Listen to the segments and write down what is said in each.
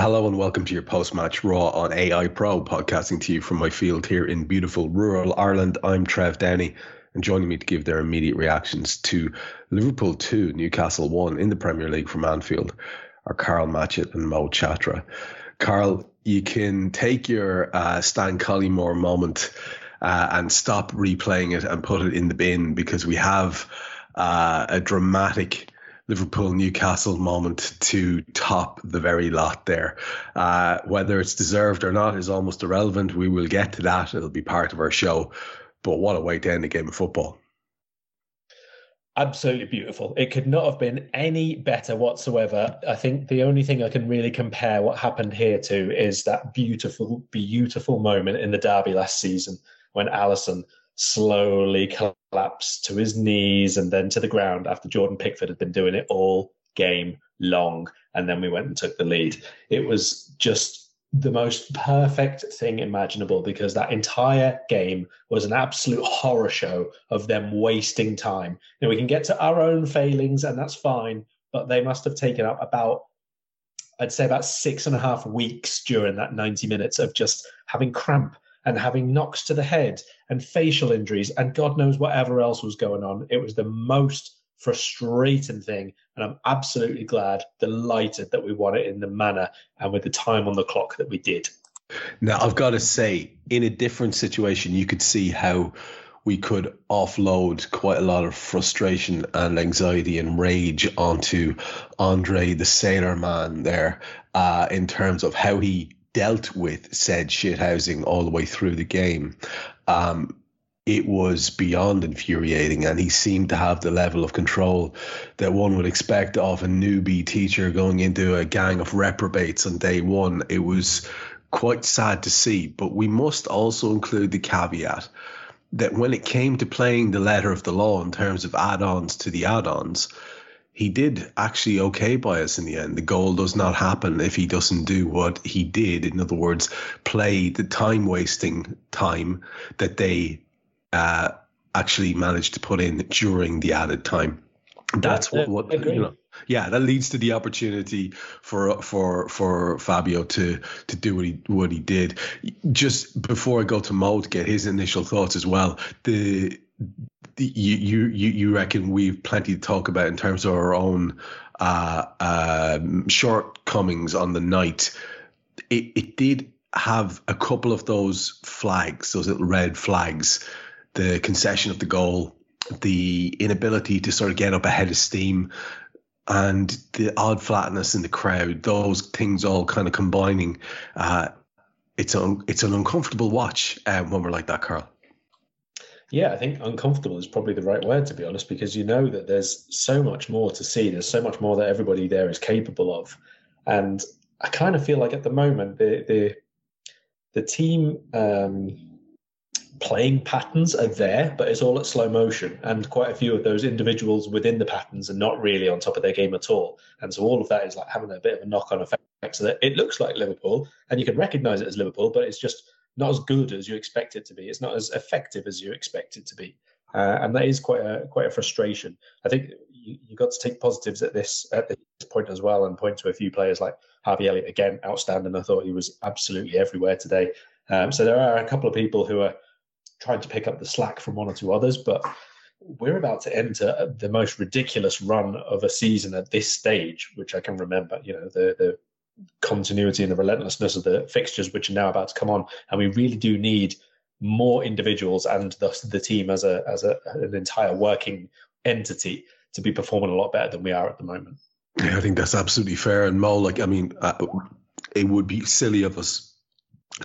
Hello and welcome to your post-match Raw on AI Pro, podcasting to you from my field here in beautiful rural Ireland. I'm Trev Downey, and joining me to give their immediate reactions to Liverpool 2, Newcastle 1 in the Premier League from Anfield are Karl Matchett and Mo Chatra. Karl, you can take your uh, Stan Collymore moment uh, and stop replaying it and put it in the bin because we have uh, a dramatic Liverpool Newcastle moment to top the very lot there. Uh, whether it's deserved or not is almost irrelevant. We will get to that. It'll be part of our show. But what a way to end a game of football. Absolutely beautiful. It could not have been any better whatsoever. I think the only thing I can really compare what happened here to is that beautiful, beautiful moment in the derby last season when Alisson slowly collapsed to his knees and then to the ground after Jordan Pickford had been doing it all game long. And then we went and took the lead. It was just the most perfect thing imaginable because that entire game was an absolute horror show of them wasting time. Know, we can get to our own failings and that's fine, but they must have taken up about I'd say about six and a half weeks during that 90 minutes of just having cramp and having knocks to the head and facial injuries and God knows whatever else was going on. It was the most frustrating thing. And I'm absolutely glad, delighted that we won it in the manner and with the time on the clock that we did. Now, I've got to say, in a different situation, you could see how we could offload quite a lot of frustration and anxiety and rage onto Andre, the sailor man, there, uh, in terms of how he dealt with said shithousing all the way through the game, um, it was beyond infuriating. And he seemed to have the level of control that one would expect of a newbie teacher going into a gang of reprobates on day one. It was quite sad to see. But we must also include the caveat that when it came to playing the letter of the law in terms of add ons to the add ons, he did actually okay by us in the end. The goal does not happen if he doesn't do what he did. In other words, play the time wasting time that they uh, actually managed to put in during the added time. That's what, what you know. Yeah, that leads to the opportunity for for for Fabio to to do what he what he did. Just before I go to Mo to get his initial thoughts as well, the you you you reckon we've plenty to talk about in terms of our own uh, uh, shortcomings on the night. It it did have a couple of those flags, those little red flags, the concession of the goal, the inability to sort of get up ahead of steam, and the odd flatness in the crowd. Those things all kind of combining. Uh, it's un, it's an uncomfortable watch um, when we're like that, Karl. Yeah, I think uncomfortable is probably the right word to be honest, because you know that there's so much more to see. There's so much more that everybody there is capable of, and I kind of feel like at the moment the the the team um, playing patterns are there, but it's all at slow motion, and quite a few of those individuals within the patterns are not really on top of their game at all, and so all of that is like having a bit of a knock on effect. So that it looks like Liverpool, and you can recognise it as Liverpool, but it's just not as good as you expect it to be. It's not as effective as you expect it to be, uh, and that is quite a quite a frustration. I think you, you got to take positives at this at this point as well, and point to a few players like Harvey Elliott again, outstanding. I thought he was absolutely everywhere today. Um, so there are a couple of people who are trying to pick up the slack from one or two others, but we're about to enter the most ridiculous run of a season at this stage, which I can remember. You know, the the continuity and the relentlessness of the fixtures which are now about to come on. And we really do need more individuals and thus the team as a as a, an entire working entity to be performing a lot better than we are at the moment. Yeah, I think that's absolutely fair. And Mo, like, I mean, uh, it would be silly of us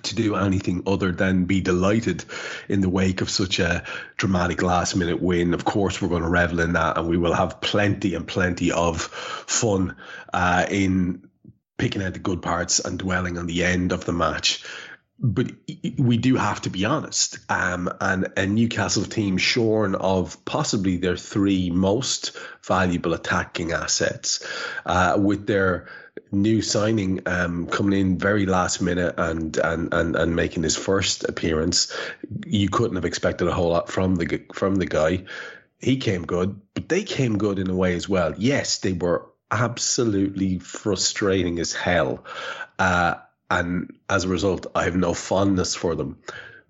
to do anything other than be delighted in the wake of such a dramatic last minute win. Of course, we're going to revel in that and we will have plenty and plenty of fun uh, in picking out the good parts and dwelling on the end of the match. But we do have to be honest. Um, and a Newcastle team shorn of possibly their three most valuable attacking assets, uh, with their new signing um, coming in very last minute and, and and and making his first appearance, you couldn't have expected a whole lot from the from the guy. He came good, but they came good in a way as well. Yes, they were absolutely frustrating as hell, uh, and as a result, I have no fondness for them.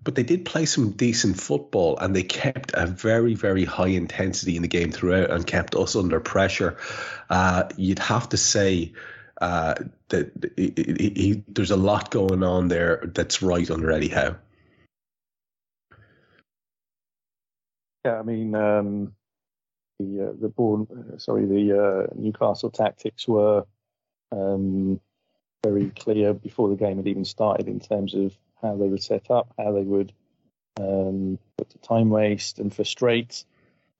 But they did play some decent football and they kept a very, very high intensity in the game throughout and kept us under pressure. Uh, you'd have to say uh, that he, he, he, there's a lot going on there that's right under Eddie Howe. Yeah, I mean, um, the uh, the born, sorry, the uh, Newcastle tactics were um, very clear before the game had even started in terms of how they would set up, how they would um, put the time waste and frustrate.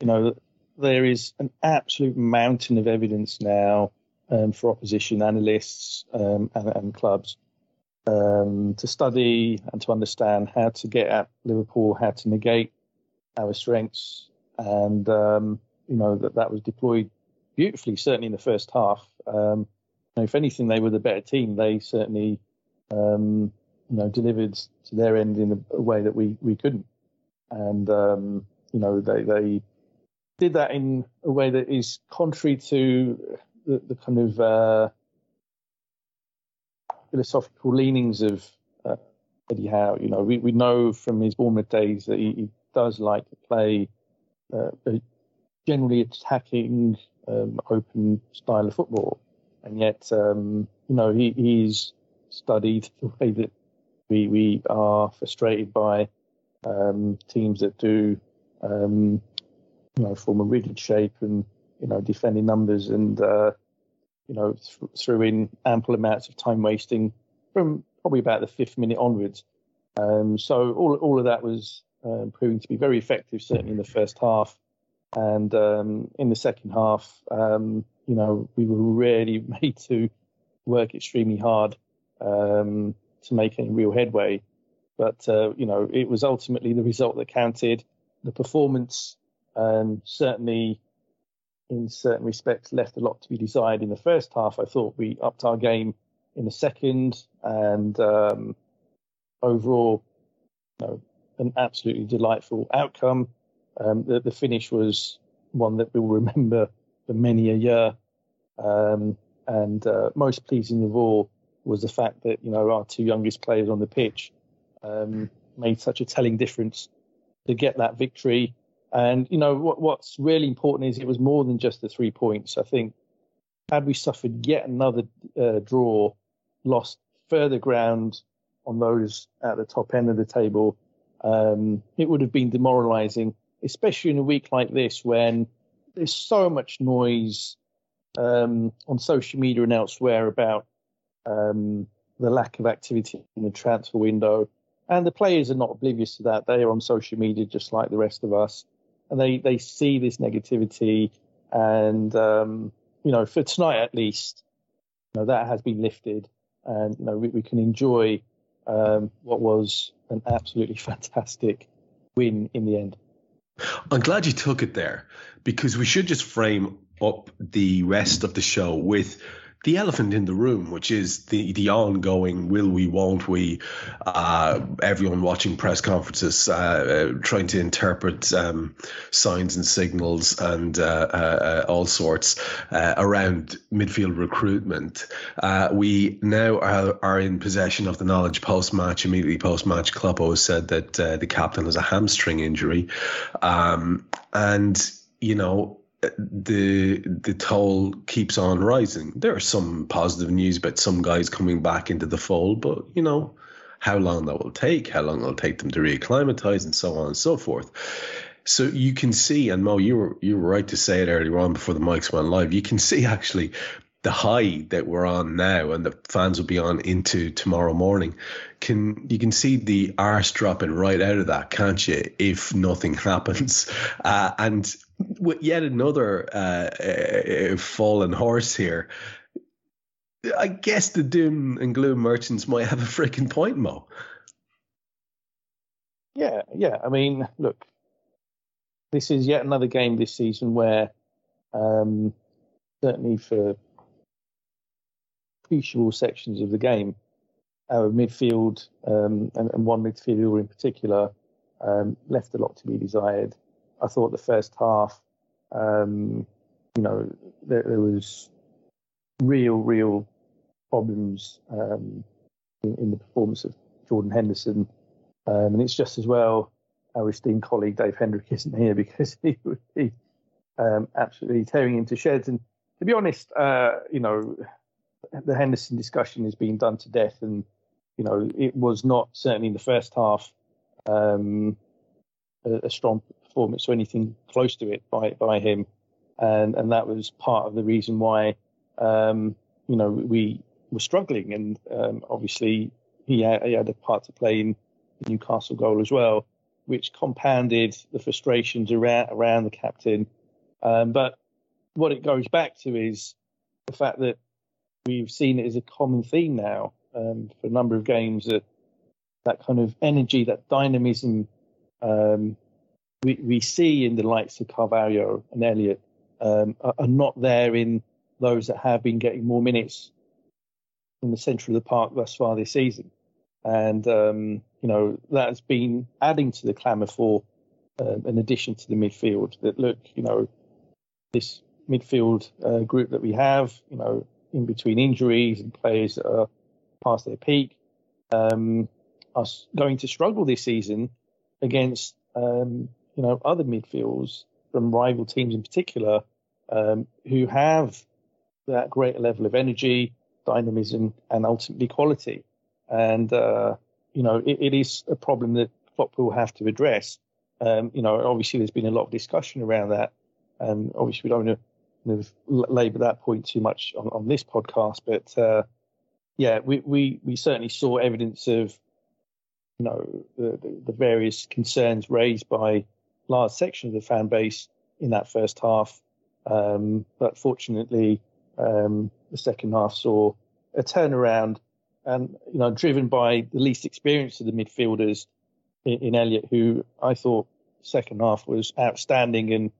You know, there is an absolute mountain of evidence now um, for opposition analysts um, and, and, clubs um, to study and to understand how to get at Liverpool, how to negate our strengths, and um, you know that that was deployed beautifully, certainly in the first half. Um, if anything, they were the better team. They certainly um, you know delivered to their end in a, way that we we couldn't, and you know they they did that in a way that is contrary to the, the kind of uh, philosophical leanings of uh, Eddie Howe. You know, we, we know from his Bournemouth days that he, he does like to play uh, generally attacking, um, open style of football, and yet, um, you know, he, he's studied the way that we we are frustrated by um, teams that do, um, you know, form a rigid shape and you know, defending numbers and, uh, you know, th- threw in ample amounts of time wasting from probably about the fifth minute onwards. Um, so all, all of that was um, proving to be very effective, certainly in the first half. And um, in the second half, um, you know, we were really made to work extremely hard um, to make any real headway. But, uh, you know, it was ultimately the result that counted. The performance um, certainly in certain respects left a lot to be desired in the first half. I thought we upped our game in the second, and um, overall, you know, an absolutely delightful outcome. Um, the, the, finish was one that we'll remember for many a year, um, and uh, most pleasing of all was the fact that you know our two youngest players on the pitch um, made such a telling difference to get that victory and you know what, what's really important is it was more than just the three points. I think had we suffered yet another uh, draw, lost further ground on those at the top end of the table, um, it would have been demoralising, especially in a week like this when there's so much noise um, on social media and elsewhere about um, the lack of activity in the transfer window. And the players are not oblivious to that. They are on social media just like the rest of us and they they see this negativity, and um, you know, for tonight at least, you know, that has been lifted, and you know, we, we can enjoy um, what was an absolutely fantastic win in the end. I'm glad you took it there because we should just frame up the rest of the show with the elephant in the room, which is the the ongoing will we, won't we? Uh, everyone watching press conferences, uh, uh, trying to interpret um, signs and signals and uh, uh, uh, all sorts around midfield recruitment. we now are, are, in possession of the knowledge post match. Immediately post match, Kloppo said that the captain has a hamstring injury, um, and you know the the toll keeps on rising. There are some positive news about some guys coming back into the fold, but you know, how long that will take, how long it'll take them to reacclimatize, and so on and so forth. So you can see, and Mo, you were you were right to say it earlier on before the mics went live. You can see actually the high that we're on now and the fans will be on into tomorrow morning can you can see the arse dropping right out of that can't you if nothing happens uh, and yet another uh, uh, fallen horse here i guess the doom and gloom merchants might have a freaking point mo yeah yeah i mean look this is yet another game this season where um, certainly for crucial sections of the game. Our midfield um, and, and, one midfielder in particular um, left a lot to be desired. I thought the first half, um, you know, there, there, was real, real problems um, in, in, the performance of Jordan Henderson, um, and it's just as well our esteemed colleague Dave Hendrick isn't here because he would be um, absolutely tearing into shreds. And to be honest, uh, you know, the Henderson discussion is being done to death, and you know it was not certainly in the first half um, a, a, strong performance or anything close to it by by him, and and that was part of the reason why um, you know we were struggling, and um, obviously he had, he had a part to play in the Newcastle goal as well, which compounded the frustrations around around the captain. Um, but what it goes back to is the fact that we've seen it as a common theme now um, for a number of games that that kind of energy, that dynamism um, we, we see in the likes of Carvalho and Elliott um, are, are, not there in those that have been getting more minutes in the centre of the park thus far this season. And, um, you know, that has been adding to the clamour for uh, an addition to the midfield that, look, you know, this midfield uh, group that we have, you know, in between injuries and players that are past their peak um, are going to struggle this season against um, you know other midfields from rival teams in particular um, who have that greater level of energy, dynamism, and ultimately quality. And uh, you know it, it is a problem that Klopp will have to address. Um, you know, obviously there's been a lot of discussion around that, and obviously we don't want to labour that point too much on, on this podcast, but uh, yeah, we, we, we certainly saw evidence of you know the, the, various concerns raised by large section of the fan base in that first half. Um, but fortunately, um, the second half saw a turnaround, and you know, driven by the least experience of the midfielders in, in Elliott, who I thought second half was outstanding and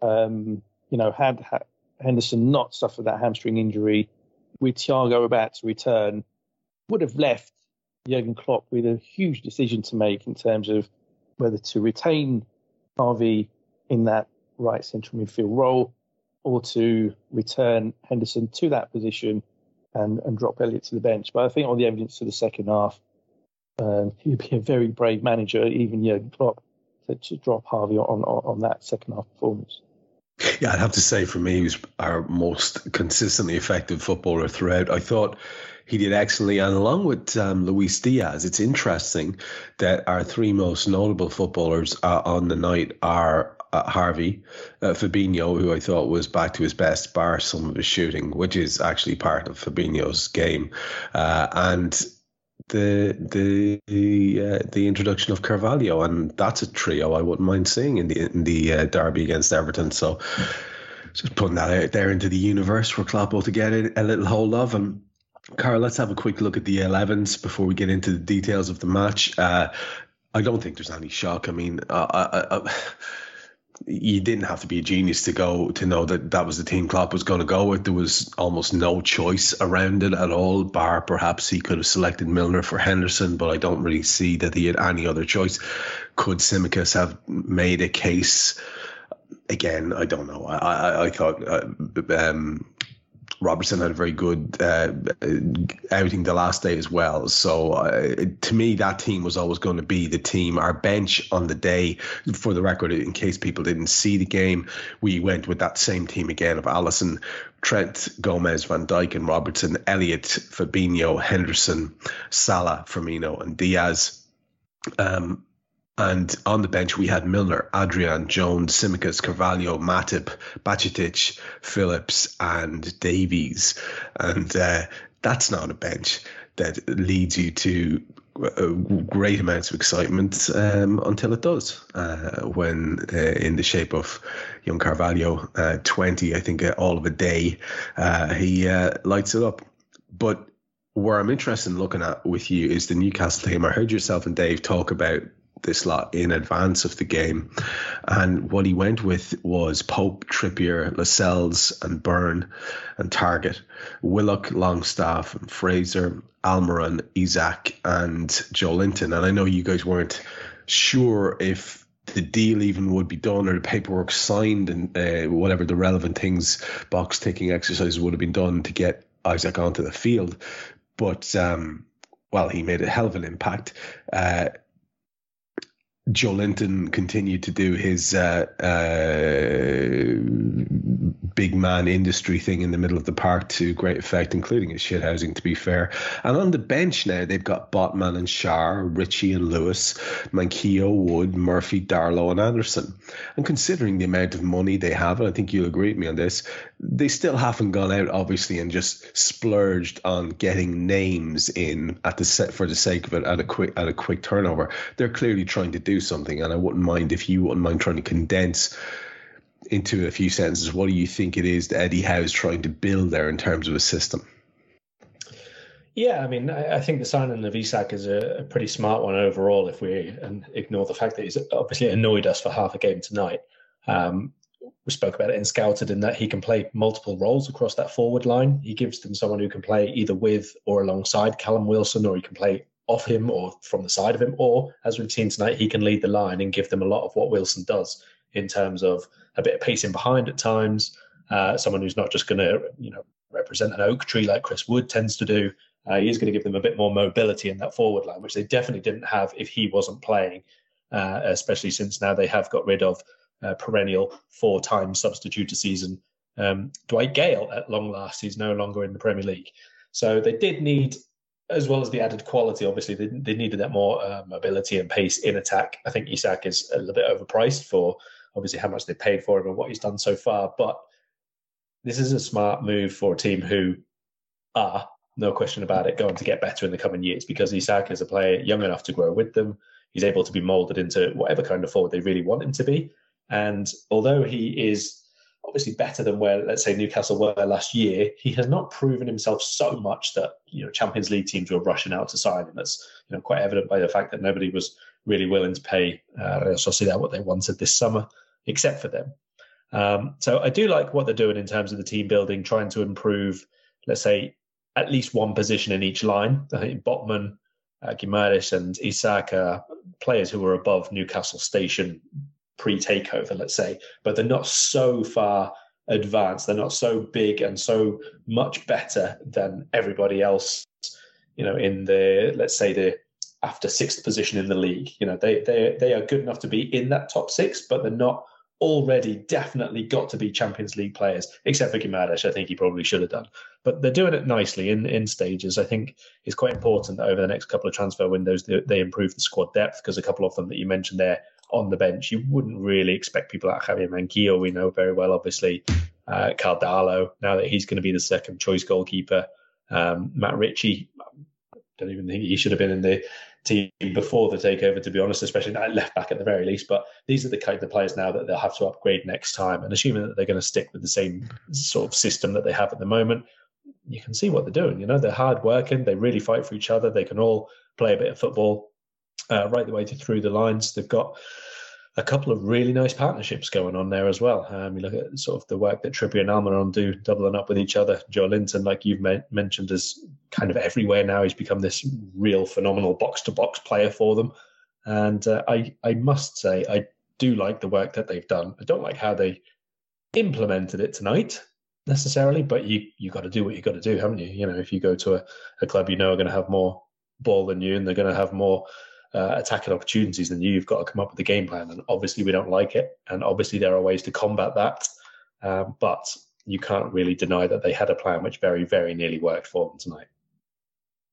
um, you know, had, Henderson not suffered that hamstring injury, with Thiago about to return, would have left Jurgen Klopp with a huge decision to make in terms of whether to retain Harvey in that right central midfield role or to return Henderson to that position and, and drop Elliott to the bench. But I think on the evidence of the second half, um, he'd be a very brave manager, even Jurgen Klopp, to, to drop Harvey on, on, on that second half performance. Yeah, I'd have to say for me, he was our most consistently effective footballer throughout. I thought he did excellently, and along with um, Luis Diaz, it's interesting that our three most notable footballers uh, on the night are uh, Harvey, uh, Fabinho, who I thought was back to his best, bar some of his shooting, which is actually part of Fabinho's game, uh, and the the the, uh, the introduction of Carvalho, and that's a trio I wouldn't mind seeing in the in the uh, derby against Everton. So just putting that out there into the universe for Kloppo to get a little hold of. And Karl, let's have a quick look at the 11s before we get into the details of the match. Uh, I don't think there's any shock. I mean, I, I, you didn't have to be a genius to go to know that that was the team Klopp was going to go with. There was almost no choice around it at all. Bar perhaps he could have selected Milner for Henderson, but I don't really see that he had any other choice. Could Tsimikas have made a case? Again, I don't know. I I, I thought uh, um, Robertson had a very good uh, outing the last day as well. So uh, to me, that team was always going to be the team. Our bench on the day, for the record, in case people didn't see the game, we went with that same team again of Alisson, Trent, Gomez, Van Dijk, and Robertson, Elliott, Fabinho, Henderson, Salah, Firmino, and Diaz. Um, and on the bench, we had Milner, Adrian, Jones, Tsimikas, Carvalho, Matip, Bajcetic, Phillips, and Davies. And uh, that's not a bench that leads you to uh, great amounts of excitement um, until it does. Uh, when uh, in the shape of young Carvalho, uh, 20, I think, uh, all of a day, uh, he lights it up. But where I'm interested in looking at with you is the Newcastle team. I heard yourself and Dave talk about this lot in advance of the game. And what he went with was Pope, Trippier, Lascelles, and Burn, and Targett, Willock, Longstaff, and Fraser, Almiron, Isak, and Joelinton. And I know you guys weren't sure if the deal even would be done or the paperwork signed and uh, whatever the relevant things, box ticking exercises would have been done to get Isak onto the field. But, um, well, he made a hell of an impact. Uh, Joelinton continued to do his uh, uh, big man industry thing in the middle of the park to great effect, including his shit housing, to be fair. And on the bench now, they've got Botman and Schär, Ritchie and Lewis, Manquillo, Wood, Murphy, Darlow, and Anderson. And considering the amount of money they have, and I think you'll agree with me on this, they still haven't gone out, obviously, and just splurged on getting names in at the set for the sake of it at a quick at a quick turnover. They're clearly trying to do something, and I wouldn't mind if you wouldn't mind trying to condense into a few sentences what do you think it is that Eddie Howe is trying to build there in terms of a system? Yeah, I mean, I, think the signing of Isak is a, pretty smart one overall. If we ignore the fact that he's obviously annoyed us for half a game tonight, um, we spoke about it in Scouted in that he can play multiple roles across that forward line. He gives them someone who can play either with or alongside Callum Wilson, or he can play off him or from the side of him, or as we've seen tonight, he can lead the line and give them a lot of what Wilson does in terms of a bit of pacing behind at times. Uh, someone who's not just going to, you know, represent an oak tree like Chris Wood tends to do. Uh, he's going to give them a bit more mobility in that forward line, which they definitely didn't have if he wasn't playing. Uh, especially since now they have got rid of uh, perennial four-time substitute a season um, Dwight Gayle. At long last, he's no longer in the Premier League. So they did need as well as the added quality, obviously they, they needed that more uh, mobility and pace in attack. I think Isak is a little bit overpriced for obviously how much they paid for him and what he's done so far. But this is a smart move for a team who are, no question about it, going to get better in the coming years because Isak is a player young enough to grow with them. He's able to be molded into whatever kind of forward they really want him to be. And although he is obviously better than where, let's say, Newcastle were last year. He has not proven himself so much that you know Champions League teams were rushing out to sign him. That's you know quite evident by the fact that nobody was really willing to pay uh, Real Sociedad what they wanted this summer, except for them. Um, so I do like what they're doing in terms of the team building, trying to improve, let's say, at least one position in each line. I think Botman, uh, Guimaraes, and Isak are players who are above Newcastle station pre-takeover, let's say, but they're not so far advanced. They're not so big and so much better than everybody else. You know, in the let's say the after sixth position in the league. You know, they they they are good enough to be in that top six, but they're not already definitely got to be Champions League players, except for Guimaraes. I think he probably should have done. But they're doing it nicely in, in stages. I think it's quite important that over the next couple of transfer windows they, they improve the squad depth because a couple of them that you mentioned there on the bench. You wouldn't really expect people like Javier Manquillo, we know very well, obviously. Uh, Karl Darlow, now that he's going to be the second choice goalkeeper. Um, Matt Ritchie, don't even think he should have been in the team before the takeover, to be honest, especially at left back at the very least. But these are the kind of players now that they'll have to upgrade next time. And assuming that they're going to stick with the same sort of system that they have at the moment, you can see what they're doing. You know, they're hard working, they really fight for each other, they can all play a bit of football uh, right the way through the lines. They've got a couple of really nice partnerships going on there as well. Um, you look at sort of the work that Trippier and Almiron do, doubling up with each other. Joelinton, like you've mentioned, is kind of everywhere now. He's become this real phenomenal box to box player for them. And uh, I, I must say, I do like the work that they've done. I don't like how they implemented it tonight, necessarily, but you you got to do what you got to do, haven't you? You know, if you go to a, a club you know are going to have more ball than you, and they're going to have more uh, attacking opportunities you, you've got to come up with a game plan. And obviously, we don't like it, and obviously there are ways to combat that, um, but you can't really deny that they had a plan which very very nearly worked for them tonight.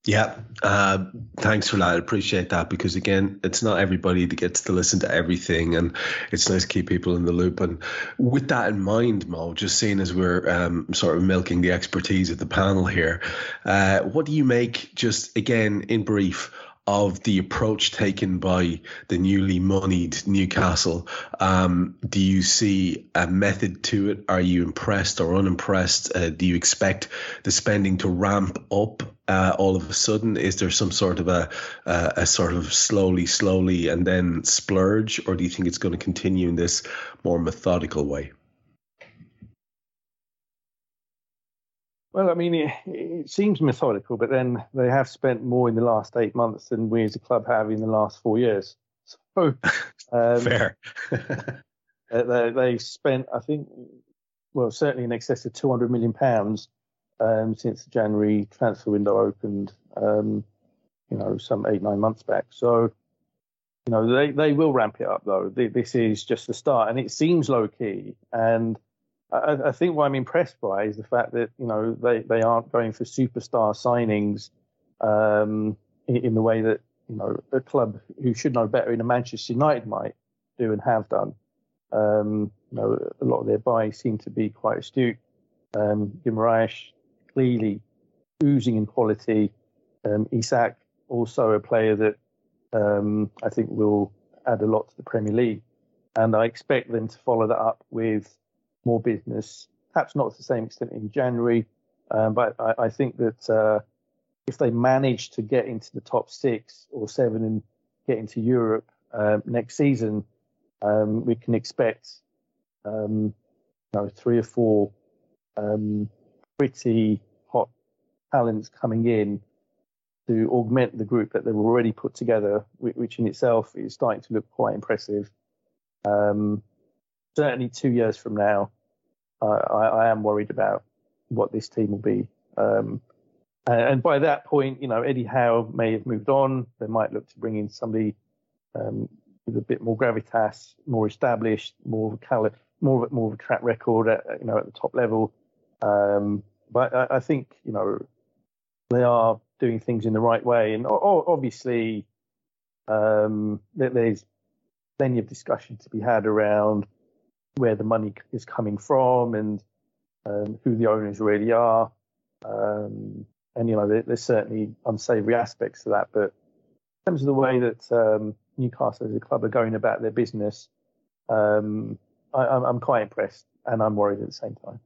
Yeah, uh, thanks for that. I appreciate that because again, it's not everybody that gets to listen to everything, and it's nice to keep people in the loop. And with that in mind, Mo, just seeing as we're um, sort of milking the expertise of the panel here, uh, what do you make? Just again, in brief, of the approach taken by the newly moneyed Newcastle. Um, do you see a method to it? Are you impressed or unimpressed? Uh, do you expect the spending to ramp up uh, all of a sudden? Is there some sort of a, a sort of slowly, slowly, and then splurge, or do you think it's going to continue in this more methodical way? Well, I mean, it, it, seems methodical, but then they have spent more in the last eight months than we as a club have in the last four years. So, um, fair. they, they spent, I think, well, certainly in excess of 200 million pounds um, since the January transfer window opened, um, you know, some eight, nine months back. So, you know, they, they will ramp it up, though. This is just the start, and it seems low key. And I, I, think what I'm impressed by is the fact that you know they, they aren't going for superstar signings um, in, in, the way that you know a club who should know better in a Manchester United might do and have done. Um, you know, a lot of their buys seem to be quite astute. Um, Guimaraes clearly oozing in quality. Um, Isak also a player that um, I think will add a lot to the Premier League, and I expect them to follow that up with more business, perhaps not to the same extent in January, um, but I, I, think that uh, if they manage to get into the top six or seven and get into Europe uh, next season, um, we can expect um, you know, three or four um, pretty hot talents coming in to augment the group that they've already put together, which in itself is starting to look quite impressive. Um, certainly, two years from now, I, I, am worried about what this team will be. Um, and by that point, you know, Eddie Howe may have moved on. They might look to bring in somebody um, with a bit more gravitas, more established, more of a color, more of a, more of a track record at you know at the top level. Um, but I, I, think you know they are doing things in the right way, and obviously um, there's plenty of discussion to be had around where the money is coming from and um, who the owners really are. Um, and, you know, there, there's certainly unsavory aspects to that. But in terms of the way that um, Newcastle as a club are going about their business, um, I, am quite impressed and I'm worried at the same time.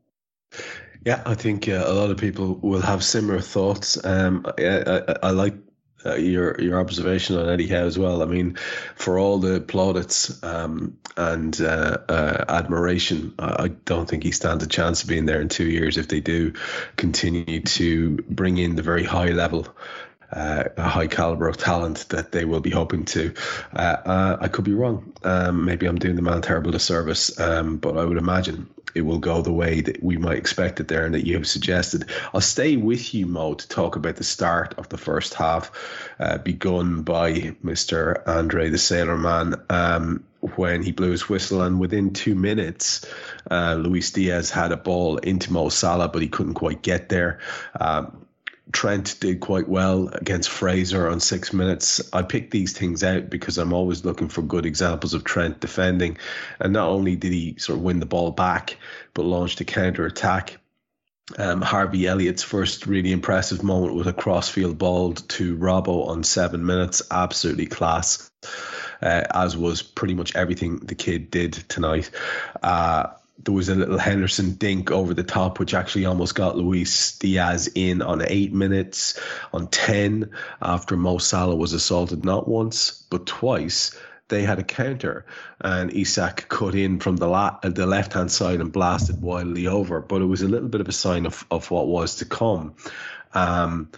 Yeah, I think uh, a lot of people will have similar thoughts. Um, I, I, I, like uh, your your observation on Eddie Howe as well. I mean, for all the plaudits um, and uh, uh, admiration, I don't think he stands a chance of being there in two years if they do continue to bring in the very high level. Uh, a high caliber of talent that they will be hoping to. Uh, uh, I could be wrong. Um, maybe I'm doing the man terrible disservice, um, but I would imagine it will go the way that we might expect it there and that you have suggested. I'll stay with you, Mo, to talk about the start of the first half, uh, begun by Mr. Andre the Sailor Man. Um, when he blew his whistle, and within two minutes, uh, Luis Diaz had a ball into Mo Salah, but he couldn't quite get there. Um, Trent did quite well against Fraser on six minutes. I pick these things out because I'm always looking for good examples of Trent defending. And not only did he sort of win the ball back, but launched a counter attack. Um, Harvey Elliott's first really impressive moment was a crossfield ball to Robbo on seven minutes. Absolutely class. Uh, as was pretty much everything the kid did tonight. Uh, there was a little Henderson dink over the top, which actually almost got Luis Diaz in on eight minutes, on 10, after Mo Salah was assaulted not once, but twice. They had a counter, and Isak cut in from the la- the left hand side and blasted wildly over. But it was a little bit of a sign of, of what was to come. Um,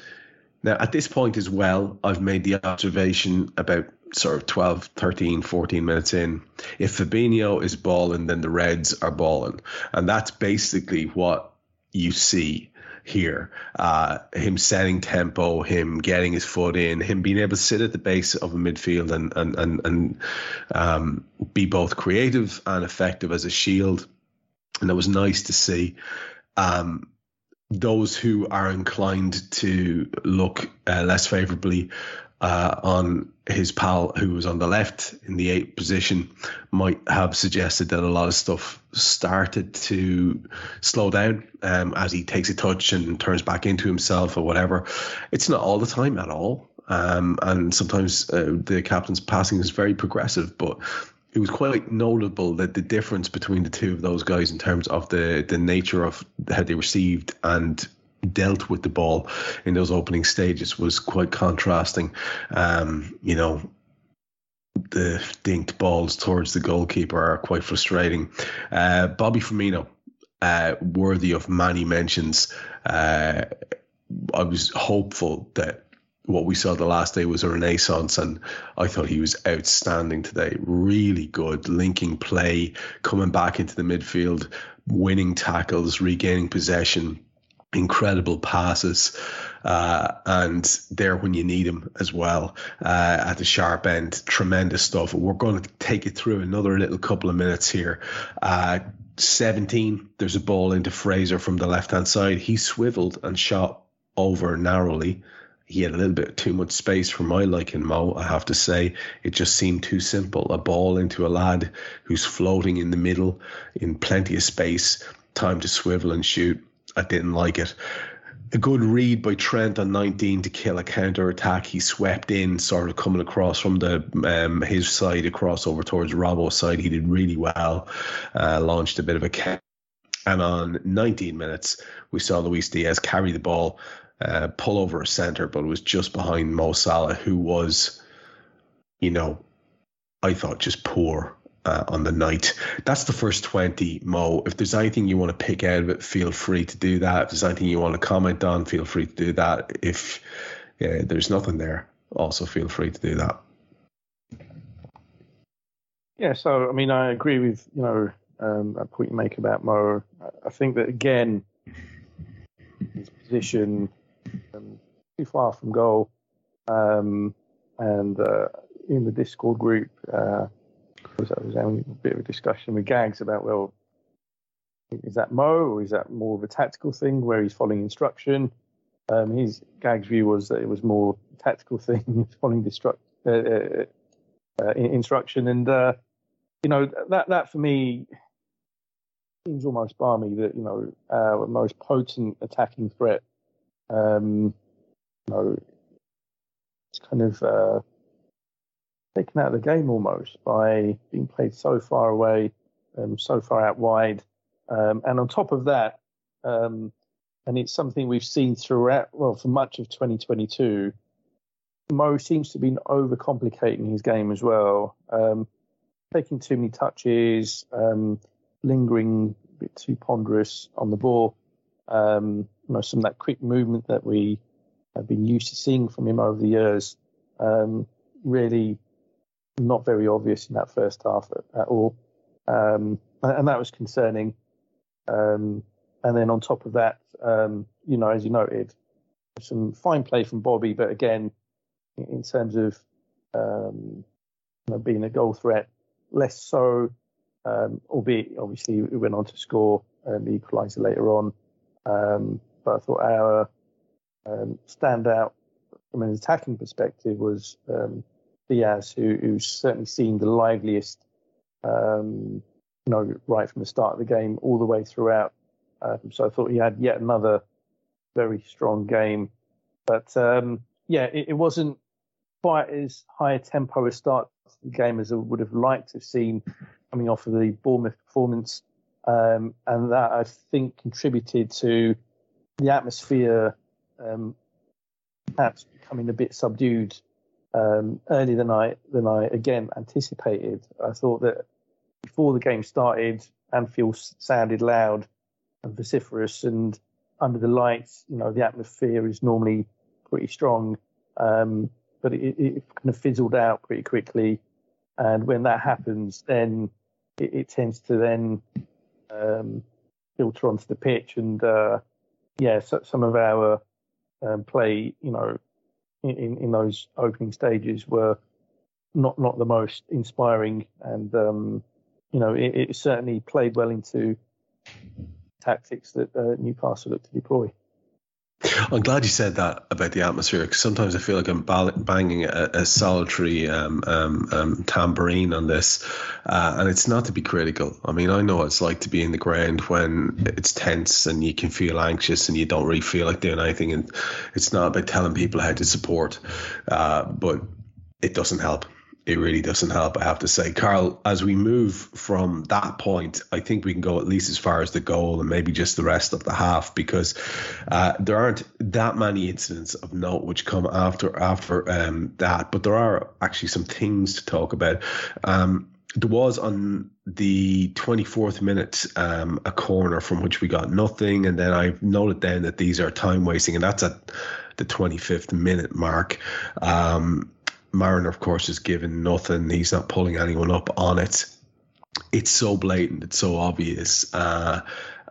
now, at this point as well, I've made the observation about sort of 12, 13, 14 minutes in, if Fabinho is balling, then the Reds are balling. And that's basically what you see here. Uh, him setting tempo, him getting his foot in, him being able to sit at the base of a midfield and and and, and um, be both creative and effective as a shield. And it was nice to see. Um, those who are inclined to look uh, less favorably uh, on his pal who was on the left in the eighth position might have suggested that a lot of stuff started to slow down um, as he takes a touch and turns back into himself or whatever. It's not all the time at all. Um, and sometimes uh, the captain's passing is very progressive, but it was quite notable that the difference between the two of those guys in terms of the the nature of how they received and dealt with the ball in those opening stages was quite contrasting. Um, you know, the dinked balls towards the goalkeeper are quite frustrating. Uh, Bobby Firmino, uh, worthy of many mentions. Uh, I was hopeful that what we saw the last day was a renaissance, and I thought he was outstanding today. Really good linking play, coming back into the midfield, winning tackles, regaining possession incredible passes uh, and there when you need him as well uh, at the sharp end. Tremendous stuff. We're going to take it through another little couple of minutes here. Uh, 17, there's a ball into Fraser from the left hand side. He swiveled and shot over narrowly. He had a little bit too much space for my liking, Mo. I have to say, it just seemed too simple. A ball into a lad who's floating in the middle in plenty of space, time to swivel and shoot I didn't like it. A good read by Trent on 19 to kill a counter attack. He swept in, sort of coming across from the um, his side across over towards Robbo's side. He did really well. Uh, launched a bit of a count. And on 19 minutes, we saw Luis Diaz carry the ball, uh, pull over a centre, but it was just behind Mo Salah, who was, you know, I thought just poor uh, on the night. That's the first 20, Mo. If there's anything you want to pick out of it, feel free to do that. If there's anything you want to comment on, feel free to do that. If uh, there's nothing there, also feel free to do that. Yeah, so I mean, I agree with you know um, a point you make about Mo. I think that again, his position um, too far from goal, um, and uh, in the Discord group, uh, was, I was having a bit of a discussion with Gags about, well, is that Mo or is that more of a tactical thing where he's following instruction? Um, his Gags view was that it was more tactical thing, following uh, uh, uh, instruction, and uh, you know that that for me seems almost balmy that you know our most potent attacking threat, um, you know, it's kind of uh, taken out of the game almost by being played so far away, um, so far out wide. Um, and on top of that, um, and it's something we've seen throughout, well, for much of 2022, Mo seems to be overcomplicating his game as well, um, taking too many touches, um, lingering a bit too ponderous on the ball. You know, some of that quick movement that we have been used to seeing from him over the years really not very obvious in that first half at, at all, um, and that was concerning. Um, and then on top of that, um, you know, as you noted, some fine play from Bobby, but again, in terms of um, you know, being a goal threat, less so. Um, albeit, obviously, we went on to score um, the equaliser later on. but I thought our standout from an attacking perspective was um, Diaz, who, who's certainly seemed the liveliest, um, you know, right from the start of the game all the way throughout. Um, so I thought he had yet another very strong game. But um, yeah, it, it, wasn't quite as high a tempo a start to the game as I would have liked to have seen coming off of the Bournemouth performance. Um, and that I think contributed to the atmosphere um, perhaps becoming a bit subdued um, earlier than I than I again anticipated. I thought that before the game started, Anfield sounded loud and vociferous, and under the lights, you know, the atmosphere is normally pretty strong, um, but it, it, kind of fizzled out pretty quickly. And when that happens, then it, it tends to then um, filter onto the pitch. And uh, yeah, so, some of our um, play, you know, in, in those opening stages were not not the most inspiring, and um, you know, it, it, certainly played well into tactics that uh, Newcastle looked to deploy. I'm glad you said that about the atmosphere because sometimes I feel like I'm banging a, a solitary um, um, um, tambourine on this, uh, and it's not to be critical. I mean, I know what it's like to be in the ground when it's tense and you can feel anxious and you don't really feel like doing anything, and it's not about telling people how to support, uh, but it doesn't help it really doesn't help, I have to say. Karl, as we move from that point, I think we can go at least as far as the goal and maybe just the rest of the half because uh, there aren't that many incidents of note which come after after um, that, but there are actually some things to talk about. Um, there was on the 24th minute um, a corner from which we got nothing, and then I noted then that these are time wasting, and that's at the 25th minute mark. Um, Marriner, of course, is given nothing. He's not pulling anyone up on it. It's so blatant. It's so obvious. Uh,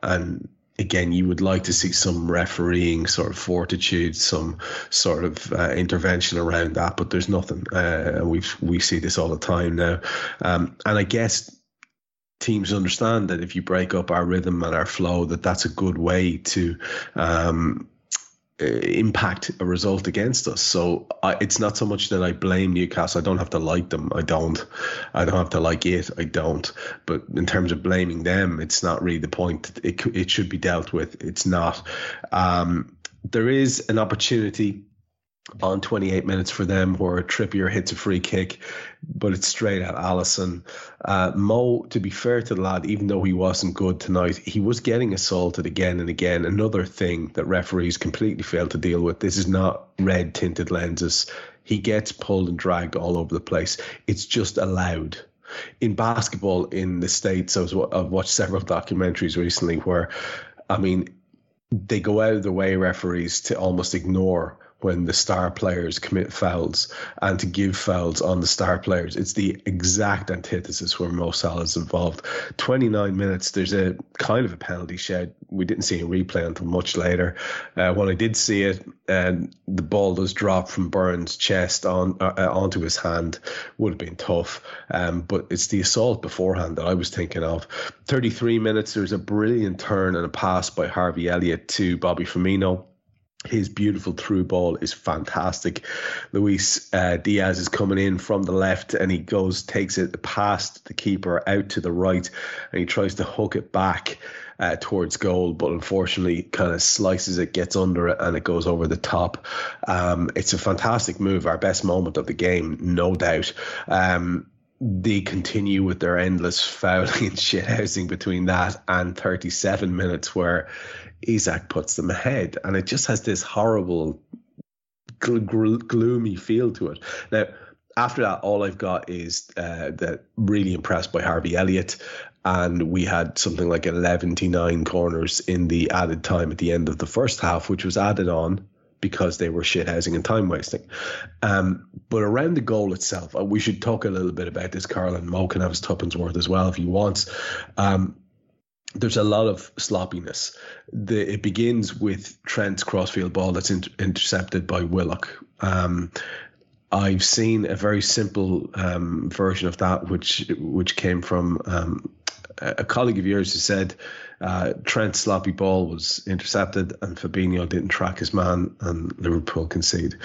and again, you would like to see some refereeing sort of fortitude, some sort of uh, intervention around that, but there's nothing. Uh, we we see this all the time now, um, and I guess teams understand that if you break up our rhythm and our flow, that that's a good way to um, impact a result against us. So I, it's not so much that I blame Newcastle. I don't have to like them. I don't. I don't have to like it. I don't. But in terms of blaming them, it's not really the point. It it should be dealt with. It's not. Um, there is an opportunity on 28 minutes for them where Trippier hits a free kick, but it's straight at Alisson. Uh, Mo, to be fair to the lad, even though he wasn't good tonight, he was getting assaulted again and again. Another thing that referees completely fail to deal with. This is not red tinted lenses. He gets pulled and dragged all over the place. It's just allowed in basketball in the states. I was, I've watched several documentaries recently where, I mean, they go out of their way referees to almost ignore when the star players commit fouls and to give fouls on the star players. It's the exact antithesis where Mo Salah is involved. 29 minutes, there's a kind of a penalty shed. We didn't see a replay until much later. Uh, when I did see it, and the ball does drop from Burn's chest on uh, uh, onto his hand. Would have been tough, um, but it's the assault beforehand that I was thinking of. 33 minutes, there's a brilliant turn and a pass by Harvey Elliott to Bobby Firmino his beautiful through ball is fantastic. Luis uh, Diaz is coming in from the left and he goes, takes it past the keeper out to the right and he tries to hook it back uh, towards goal, but unfortunately kind of slices it, gets under it, and it goes over the top. Um, it's a fantastic move, our best moment of the game, no doubt. Um, they continue with their endless fouling and shithousing between that and 37 minutes where Isak puts them ahead, and it just has this horrible, gl- gl- gloomy feel to it. Now, after that, all I've got is uh, that really impressed by Harvey Elliott, and we had something like 11 to 9 corners in the added time at the end of the first half, which was added on because they were shithousing and time wasting. Um, but around the goal itself, uh, we should talk a little bit about this. Karl and Mo can have his tuppence worth as well if he wants. Um, there's a lot of sloppiness. The, it begins with Trent's crossfield ball that's inter- intercepted by Willock. Um, I've seen a very simple um, version of that, which which came from um, a colleague of yours who said uh, Trent's sloppy ball was intercepted and Fabinho didn't track his man and Liverpool concede.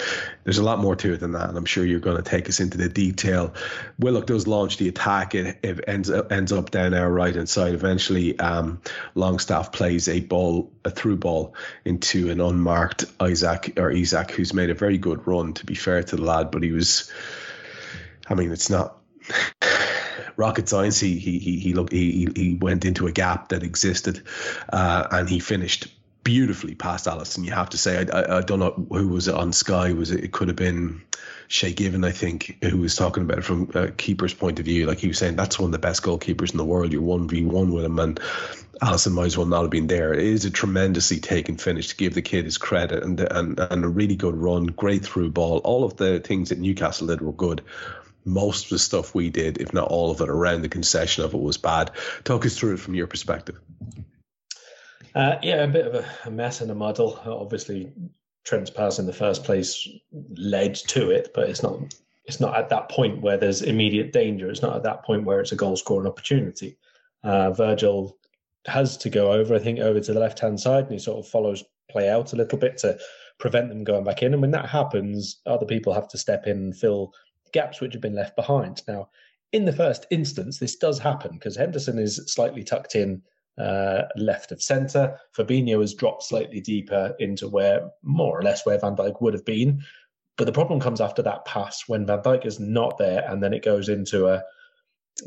There's a lot more to it than that, and I'm sure you're going to take us into the detail. Willock does launch the attack. It, it ends ends up down our right hand side. Eventually, um, Longstaff plays a ball, a through ball, into an unmarked Isaac or Isak, who's made a very good run. To be fair to the lad, but he was. I mean, it's not rocket science. He he he he looked he he went into a gap that existed, uh, and he finished beautifully past Alisson. You have to say, I, I, I, don't know who was it on Sky. Was it? It could have been Shay Given, I think, who was talking about it from a keeper's point of view. Like he was saying, that's one of the best goalkeepers in the world. You're one v one with him, and Alisson might as well not have been there. It is a tremendously taken finish to give the kid his credit, and and and a really good run, great through ball. All of the things that Newcastle did were good most of the stuff we did, if not all of it, around the concession of it was bad. Talk us through it from your perspective. Uh, yeah, a bit of a, mess and a muddle. Obviously, Trent's pass in the first place led to it, but it's not it's not at that point where there's immediate danger. It's not at that point where it's a goal scoring opportunity. Uh, Virgil has to go over, I think, over to the left hand side, and he sort of follows play out a little bit to prevent them going back in. And when that happens, other people have to step in and fill gaps which have been left behind. Now, in the first instance, this does happen because Henderson is slightly tucked in uh, left of centre. Fabinho has dropped slightly deeper into where, more or less, where Van Dijk would have been. But the problem comes after that pass when Van Dijk is not there, and then it goes into a,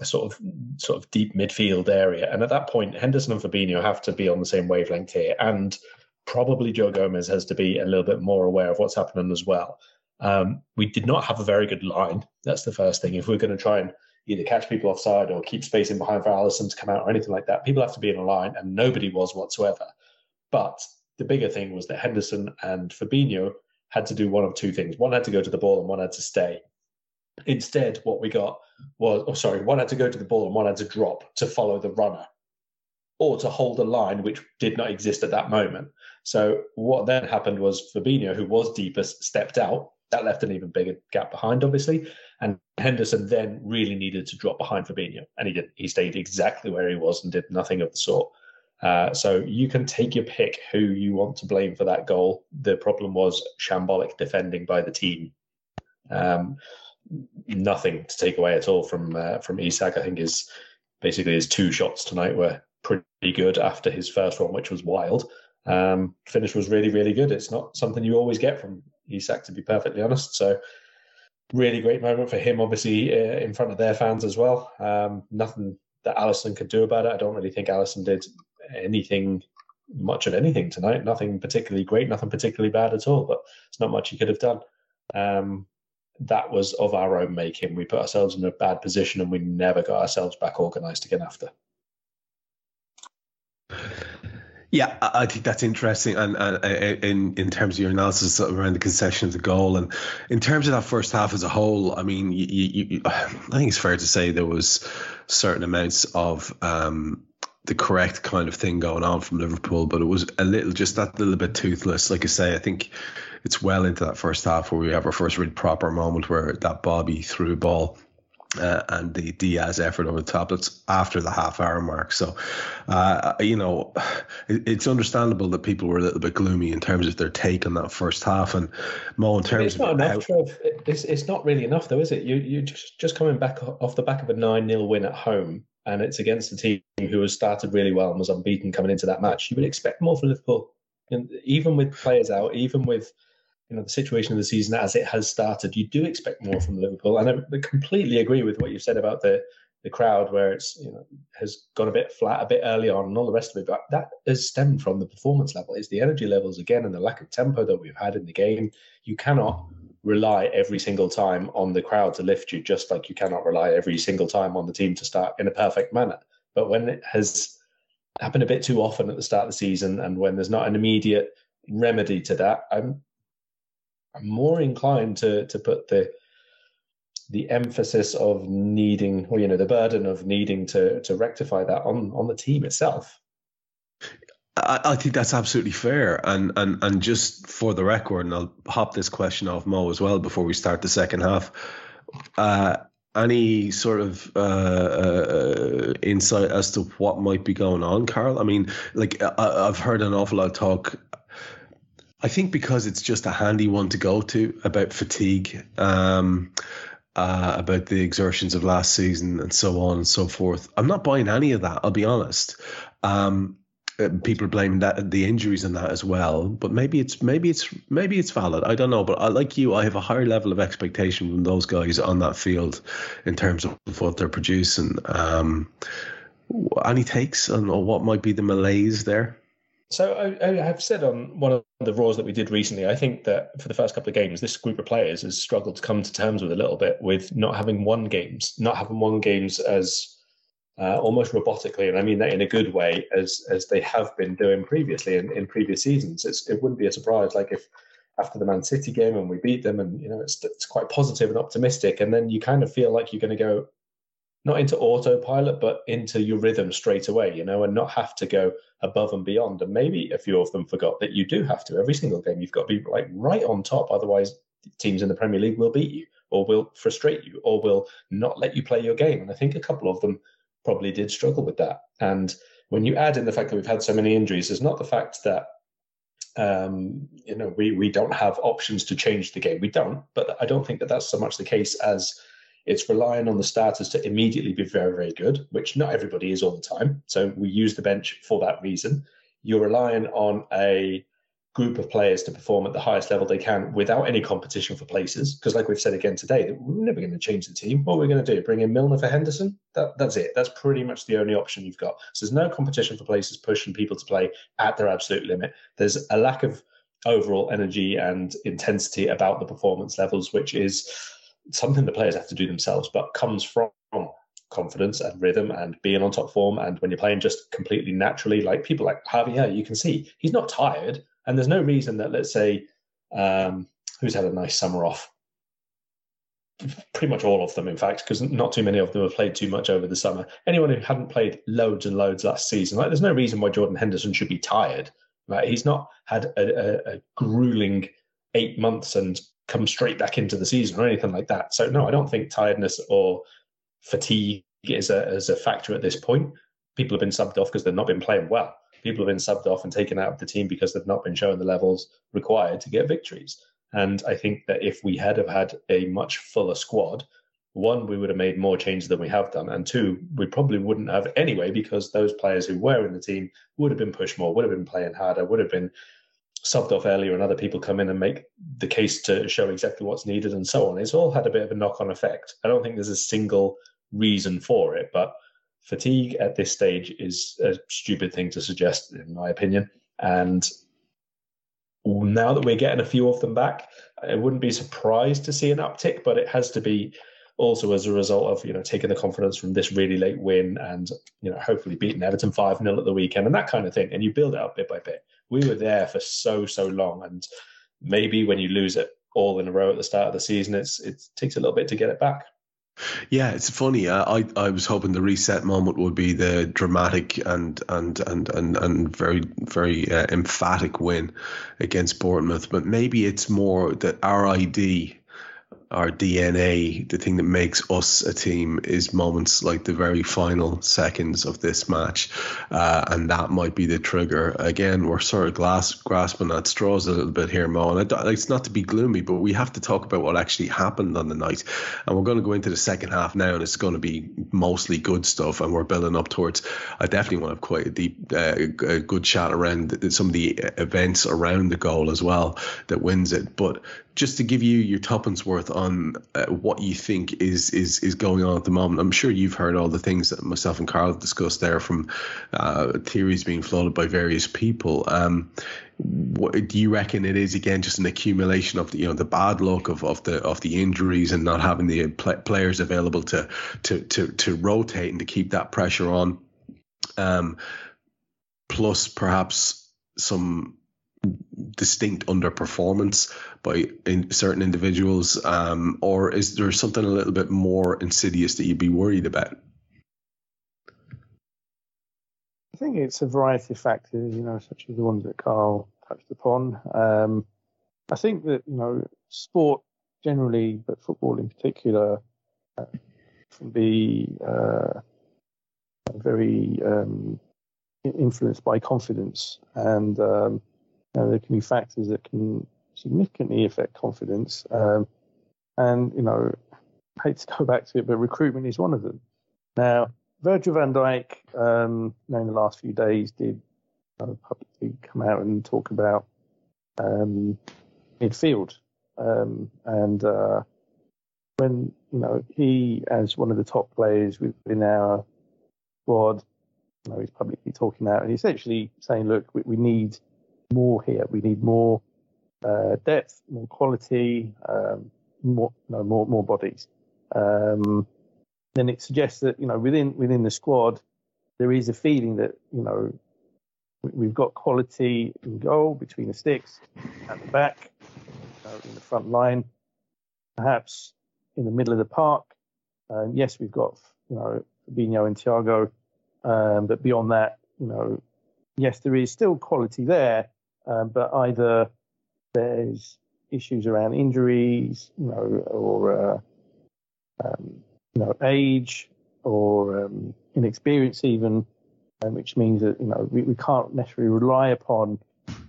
a sort of sort of deep midfield area. And at that point, Henderson and Fabinho have to be on the same wavelength here, and probably Joe Gomez has to be a little bit more aware of what's happening as well. Um, we did not have a very good line. That's the first thing. If we're going to try and either catch people offside or keep spacing behind for Alisson to come out or anything like that, people have to be in a line, and nobody was whatsoever. But the bigger thing was that Henderson and Fabinho had to do one of two things. One had to go to the ball and one had to stay. Instead, what we got was, oh, sorry, one had to go to the ball and one had to drop to follow the runner or to hold a line which did not exist at that moment. So what then happened was Fabinho, who was deepest, stepped out. That left an even bigger gap behind, obviously. And Henderson then really needed to drop behind Fabinho. And he did. He stayed exactly where he was and did nothing of the sort. Uh, so you can take your pick who you want to blame for that goal. The problem was shambolic defending by the team. Um, nothing to take away at all from uh, from Isak. I think his basically his two shots tonight were pretty good after his first one, which was wild. Um, finish was really really good. It's not something you always get from Isak, to be perfectly honest. So really great moment for him, obviously uh, in front of their fans as well. Um, nothing that Alisson could do about it. I don't really think Alisson did anything much of anything tonight. Nothing particularly great, nothing particularly bad at all. But it's not much he could have done. Um, that was of our own making. We put ourselves in a bad position, and we never got ourselves back organised again after. Yeah, I think that's interesting, and, and, and, in in terms of your analysis around the concession of the goal, and in terms of that first half as a whole, I mean, you, you, I think it's fair to say there was certain amounts of um, the correct kind of thing going on from Liverpool, but it was a little just that little bit toothless. Like I say, I think it's well into that first half where we have our first really proper moment where that Bobby through ball uh, and the Diaz effort over the top. That's after the half hour mark. So, uh, you know, it, it's understandable that people were a little bit gloomy in terms of their take on that first half. And Mo, in terms it's not of enough, how, It's, it's not really enough, though, is it? You you just just coming back off the back of a nine 0 win at home, and it's against a team who has started really well and was unbeaten coming into that match. You would expect more from Liverpool, and even with players out, even with you know the situation of the season as it has started, you do expect more from Liverpool. And I completely agree with what you've said about the the crowd, where it's you know has gone a bit flat a bit early on and all the rest of it. But that has stemmed from the performance level. It's the energy levels again and the lack of tempo that we've had in the game. You cannot rely every single time on the crowd to lift you, just like you cannot rely every single time on the team to start in a perfect manner. But when it has happened a bit too often at the start of the season, and when there's not an immediate remedy to that, I'm I'm more inclined to to put the the emphasis of needing, or you know, the burden of needing to to rectify that on on the team itself. I, I think that's absolutely fair, and and and just for the record, and I'll hop this question off Mo as well before we start the second half. Uh, any sort of uh, uh, insight as to what might be going on, Karl? I mean, like I, have heard an awful lot of talk I think because it's just a handy one to go to about fatigue, um, uh, about the exertions of last season, and so on and so forth. I'm not buying any of that. I'll be honest. Um, uh, people blaming that the injuries and that as well, but maybe it's maybe it's maybe it's valid. I don't know, but I, like you, I have a higher level of expectation from those guys on that field in terms of what they're producing. Um, any takes on what might be the malaise there? So I, I, have said on one of the Raws that we did recently, I think that for the first couple of games, this group of players has struggled to come to terms with a little bit with not having won games, not having won games as uh, almost robotically, and I mean that in a good way, as as they have been doing previously in, in previous seasons. It's, it wouldn't be a surprise, like if after the Man City game and we beat them, and you know it's it's quite positive and optimistic, and then you kind of feel like you're going to go, not into autopilot, but into your rhythm straight away, you know, and not have to go above and beyond. And maybe a few of them forgot that you do have to every single game. You've got to be like right on top, otherwise teams in the Premier League will beat you, or will frustrate you, or will not let you play your game. And I think a couple of them probably did struggle with that. And when you add in the fact that we've had so many injuries, it's not the fact that um, you know we we don't have options to change the game. We don't, but I don't think that that's so much the case as it's relying on the starters to immediately be very, very good, which not everybody is all the time. So we use the bench for that reason. You're relying on a group of players to perform at the highest level they can without any competition for places. Because, like we've said again today, we're never going to change the team. What we're going to do? Bring in Milner for Henderson? That, that's it. That's pretty much the only option you've got. So there's no competition for places pushing people to play at their absolute limit. There's a lack of overall energy and intensity about the performance levels, which is something the players have to do themselves, but comes from confidence and rhythm and being on top form. And when you're playing just completely naturally, like people like Javier, you can see he's not tired. And there's no reason that, let's say, um, who's had a nice summer off? Pretty much all of them, in fact, because not too many of them have played too much over the summer. Anyone who hadn't played loads and loads last season, like there's no reason why Jordan Henderson should be tired. Right? He's not had a, a, a grueling eight months and come straight back into the season or anything like that. So no, I don't think tiredness or fatigue is a is a factor at this point. People have been subbed off because they've not been playing well. People have been subbed off and taken out of the team because they've not been showing the levels required to get victories. And I think that if we had have had a much fuller squad, one, we would have made more changes than we have done, and two, we probably wouldn't have anyway because those players who were in the team would have been pushed more, would have been playing harder, would have been subbed off earlier and other people come in and make the case to show exactly what's needed and so on. It's all had a bit of a knock on effect. I don't think there's a single reason for it, but fatigue at this stage is a stupid thing to suggest, in my opinion. And now that we're getting a few of them back, I wouldn't be surprised to see an uptick, but it has to be also as a result of you know taking the confidence from this really late win and you know hopefully beating Everton five 0 at the weekend and that kind of thing, and you build it up bit by bit we were there for so so long, and maybe when you lose it all in a row at the start of the season, it's it takes a little bit to get it back. Yeah, it's funny. I I was hoping the reset moment would be the dramatic and and and and, and very very uh, emphatic win against Bournemouth, but maybe it's more that our ID our DNA, the thing that makes us a team, is moments like the very final seconds of this match, uh, and that might be the trigger. Again, we're sort of glass, grasping at straws a little bit here, Mo. And it's not to be gloomy, but we have to talk about what actually happened on the night, and we're going to go into the second half now, and it's going to be mostly good stuff, and we're building up towards. I definitely want to have quite a deep, uh, a good chat around some of the events around the goal as well that wins it, but just to give you your tuppence worth on uh, what you think is is is going on at the moment. I'm sure you've heard all the things that myself and Karl discussed there from uh, theories being floated by various people. Um, what, do you reckon it is again just an accumulation of the you know the bad luck of, of the of the injuries and not having the pl- players available to to to to rotate and to keep that pressure on, um, plus perhaps some distinct underperformance by in certain individuals, um, or is there something a little bit more insidious that you'd be worried about? I think it's a variety of factors, you know, such as the ones that Karl touched upon. Um, I think that you know, sport generally, but football in particular, uh, can be uh, very um, influenced by confidence and um, you know, there can be factors that can significantly affect confidence. Um, and, you know, I hate to go back to it, but recruitment is one of them. Now, Virgil van Dijk, um, in the last few days, did uh, publicly come out and talk about um, midfield. Um, and uh, when, you know, he, as one of the top players within our squad, you know, he's publicly talking out and essentially saying, look, we, we need – more here. We need more uh, depth, more quality, um, more no, more more bodies. Um, then it suggests that you know within within the squad there is a feeling that you know we've got quality in goal between the sticks, at the back, uh, in the front line, perhaps in the middle of the park. Um, yes, we've got you know, Fabinho and Thiago. Um, but beyond that, you know, yes, there is still quality there, um, but either there's issues around injuries, you know, or uh, um, you know, age or um, inexperience even, um, which means that you know we, we can't necessarily rely upon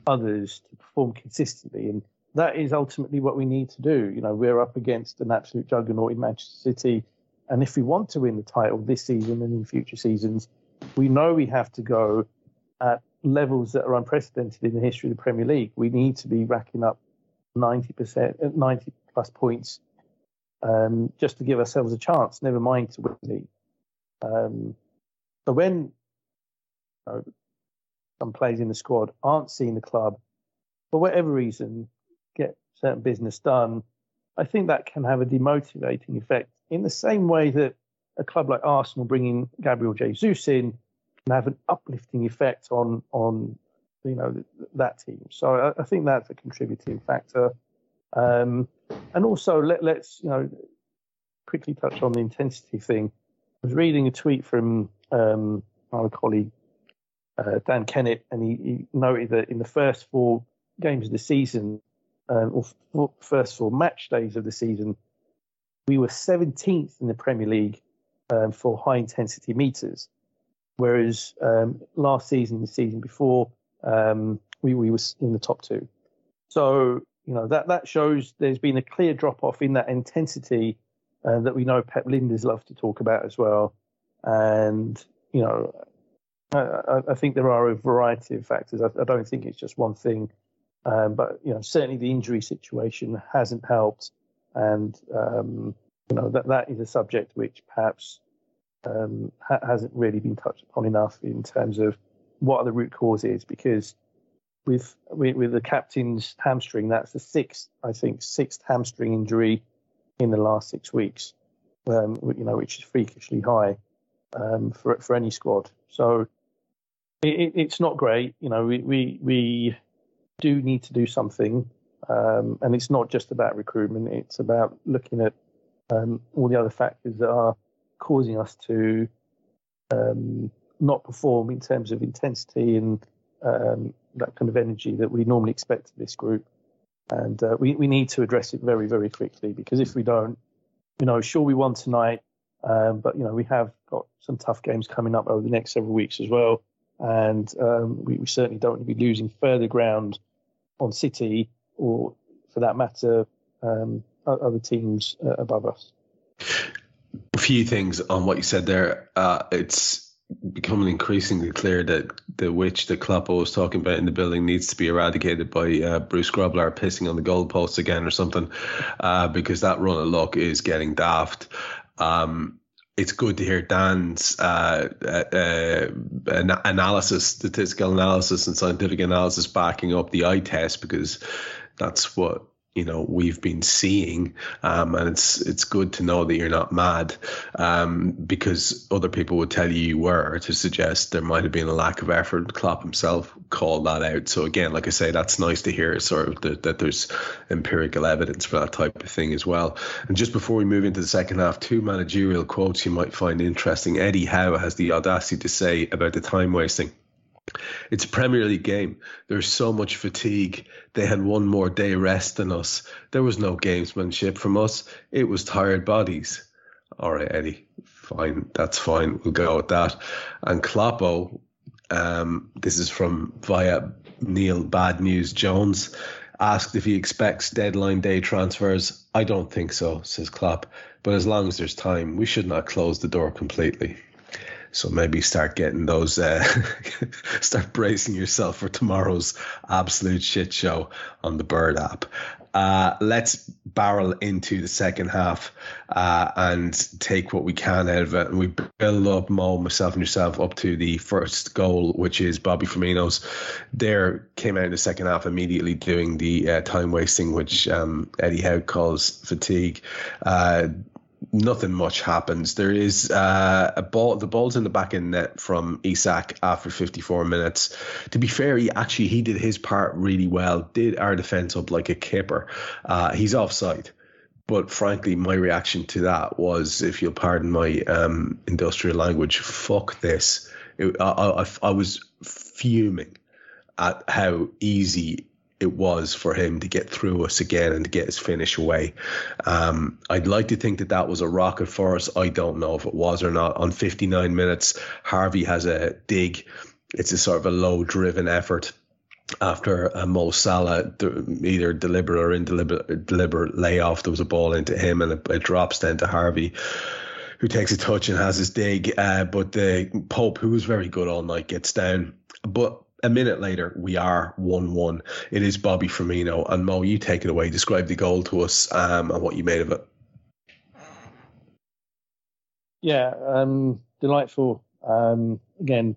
others to perform consistently, and that is ultimately what we need to do. You know, we're up against an absolute juggernaut in Manchester City, and if we want to win the title this season and in future seasons, we know we have to go at levels that are unprecedented in the history of the Premier League. We need to be racking up 90%, 90 plus points um, just to give ourselves a chance, never mind to win the league. Um, when you know, some players in the squad aren't seeing the club, for whatever reason, get certain business done, I think that can have a demotivating effect in the same way that a club like Arsenal bringing Gabriel Jesus in have an uplifting effect on on you know that team. So I, I think that's a contributing factor. Um, and also let, us you know quickly touch on the intensity thing. I was reading a tweet from um, our colleague uh, Dan Kennett, and he, he, noted that in the first four games of the season, um, or f- first four match days of the season, we were 17th in the Premier League um, for high intensity meters, whereas um, last season, the season before, um, we, we were in the top two. So you know that that shows there's been a clear drop off in that intensity uh, that we know Pep Lijnders love to talk about as well. And you know, I, I, think there are a variety of factors. I, I don't think it's just one thing, um, but you know, certainly the injury situation hasn't helped, and um, you know that that is a subject which perhaps um, ha- hasn't really been touched upon enough in terms of what are the root causes because with, with the captain's hamstring. That's the sixth, I think, sixth hamstring injury in the last six weeks. Um, you know, which is freakishly high um, for for any squad. So it, it's not great. You know, we we we do need to do something, um, and it's not just about recruitment. It's about looking at um, all the other factors that are causing us to um, not perform in terms of intensity and um, that kind of energy that we normally expect of this group. And uh, we, we need to address it very, very quickly because if we don't, you know, sure, we won tonight, um, but, you know, we have got some tough games coming up over the next several weeks as well. And um, we, we, certainly don't want to be losing further ground on City or, for that matter, um, other teams uh, above us. Few things on what you said there. Uh, it's becoming increasingly clear that the witch that Kloppo was talking about in the building needs to be eradicated by uh, Bruce Grobbelaar pissing on the goalposts again or something, uh, because that run of luck is getting daft. Um, it's good to hear Dan's uh, uh, uh analysis, statistical analysis, and scientific analysis backing up the eye test because that's what you know we've been seeing um, and it's it's good to know that you're not mad um, because other people would tell you you were to suggest there might have been a lack of effort. Klopp himself called that out. So again like I say that's nice to hear sort of that, that there's empirical evidence for that type of thing as well. And just before we move into the second half two managerial quotes you might find interesting. Eddie Howe has the audacity to say about the time wasting it's a Premier League game. There's so much fatigue. They had one more day rest than us. There was no gamesmanship from us. It was tired bodies. All right, Eddie, fine. That's fine. We'll go with that. And Kloppo, um, this is from via Neil Bad News Jones, asked if he expects deadline day transfers. I don't think so, says Klopp. But as long as there's time, we should not close the door completely. So maybe start getting those, uh, start bracing yourself for tomorrow's absolute shit show on the Bird app. Uh, let's barrel into the second half uh, and take what we can out of it. And we build up Mo, myself, and yourself up to the first goal, which is Bobby Firmino's. There came out in the second half immediately doing the uh, time wasting, which um, Eddie Howe calls fatigue. Nothing much happens. There is uh, a ball. The ball's in the back end net from Isak after 54 minutes. To be fair, he actually he did his part really well. Did our defense up like a kipper. Uh, he's offside, but frankly, my reaction to that was, if you'll pardon my um, industrial language, fuck this. It, I, I, I was fuming at how easy it was for him to get through us again and to get his finish away. Um, I'd like to think that that was a rocket for us. I don't know if it was or not. On 59 minutes, Harvey has a dig. It's a sort of a low driven effort after a Mo Salah either deliberate or indeliberate deliberate layoff. There was a ball into him and it, it drops down to Harvey who takes a touch and has his dig. Uh, but the Pope, who was very good all night, gets down. But a minute later, we are 1 1. It is Bobby Firmino. And Mo, you take it away. Describe the goal to us um, and what you made of it. Yeah, um, delightful. Um, again,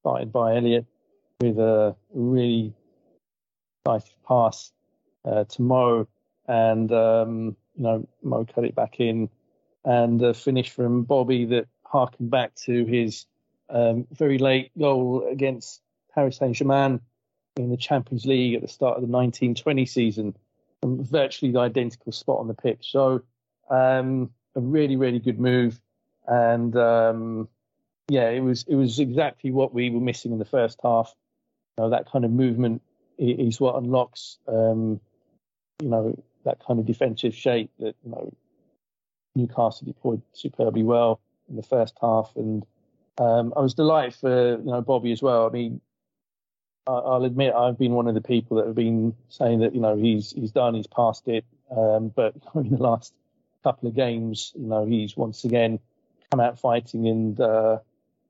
started by Elliott with a really nice pass uh, to Mo. And, um, you know, Mo cut it back in. And a finish from Bobby that harkened back to his um, very late goal against Paris Saint Germain in the Champions League at the start of the 1920 season, virtually the identical spot on the pitch. So um, a really, really good move, and um, yeah, it was it was exactly what we were missing in the first half. You know, that kind of movement is what unlocks, um, you know, that kind of defensive shape that you know Newcastle deployed superbly well in the first half, and um, I was delighted for you know Bobby as well. I mean, I'll admit I've been one of the people that have been saying that you know he's he's done, he's passed it. Um, but in the last couple of games, you know, he's once again come out fighting and uh,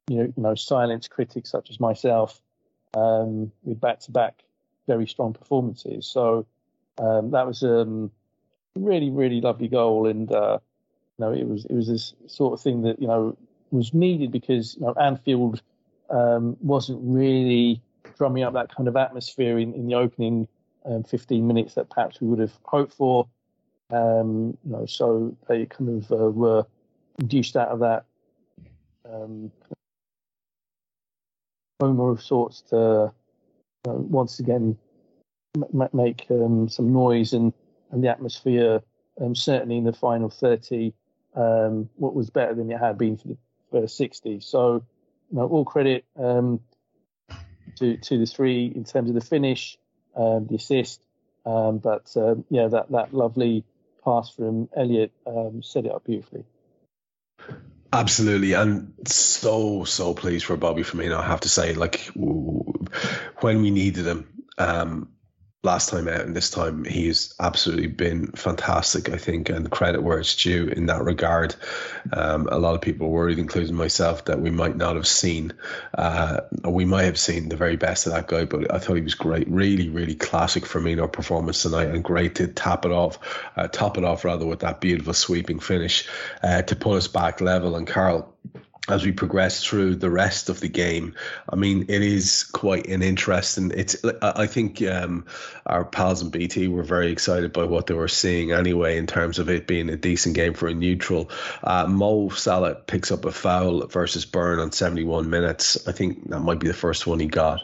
you know, you know, critics such as myself um, with back-to-back very strong performances. So um, that was a um, really, really lovely goal, and uh, you know, it was it was this sort of thing that you know was needed because you know Anfield um, wasn't really drumming up that kind of atmosphere in, in the opening um, 15 minutes that perhaps we would have hoped for. Um, you know, so they kind of uh, were induced out of that um, coma of sorts to once again m- make um, some noise and, and the atmosphere, um, certainly in the final 30, um, what was better than it had been for the first 60. So, you know, all credit um, to to the three in terms of the finish, um, the assist, um, but um, yeah, that that lovely pass from Elliott um, set it up beautifully. Absolutely, and so so pleased for Bobby Firmino. I have to say, like when we needed him, um, last time out and this time he's absolutely been fantastic i think and credit where it's due in that regard. Um, a lot of people worried including myself that we might not have seen uh, we might have seen the very best of that guy but i thought he was great. Really really classic for me Firmino performance tonight and great to tap it off uh, top it off rather with that beautiful sweeping finish uh, to put us back level. And Karl as we progress through the rest of the game. I mean, it is quite an interesting. It's. I think um, our pals in BT were very excited by what they were seeing anyway, in terms of it being a decent game for a neutral. Uh, Mo Salah picks up a foul versus Burn on 71 minutes. I think that might be the first one he got.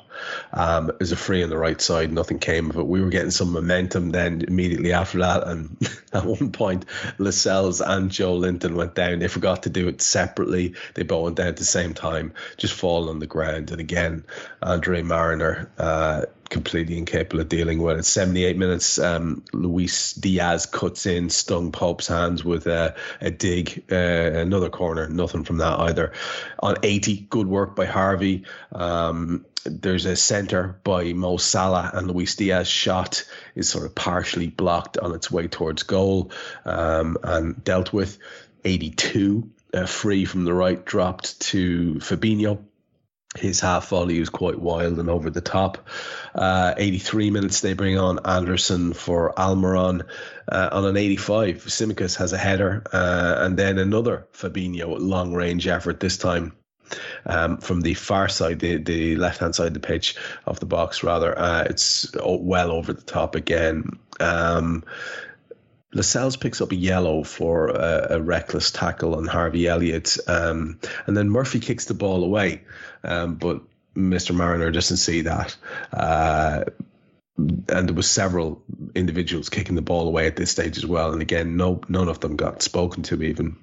Um, it was a free on the right side. Nothing came of it. We were getting some momentum then immediately after that, and at one point, Lascelles and Joelinton went down. They forgot to do it separately. They both down at the same time, just fall on the ground. And again, Andre Marriner uh, completely incapable of dealing with it. 78 minutes, um, Luis Diaz cuts in, stung Pope's hands with a, a dig, uh, another corner, nothing from that either. On 80, good work by Harvey. Um, there's a centre by Mo Salah, and Luis Diaz shot is sort of partially blocked on its way towards goal um, and dealt with. 82 uh, free from the right dropped to Fabinho. His half volley was quite wild and over the top. Uh, 83 minutes they bring on Anderson for Almiron. Uh, on an 85, Tsimikas has a header uh, and then another Fabinho long range effort this time. Um, from the far side, the, the left hand side of the pitch of the box, rather, uh, it's well over the top again. Um, Lascelles picks up a yellow for a, a reckless tackle on Harvey Elliott, um, and then Murphy kicks the ball away, um, but Mr. Marriner doesn't see that. Uh, and there was several individuals kicking the ball away at this stage as well. And again, no none of them got spoken to even.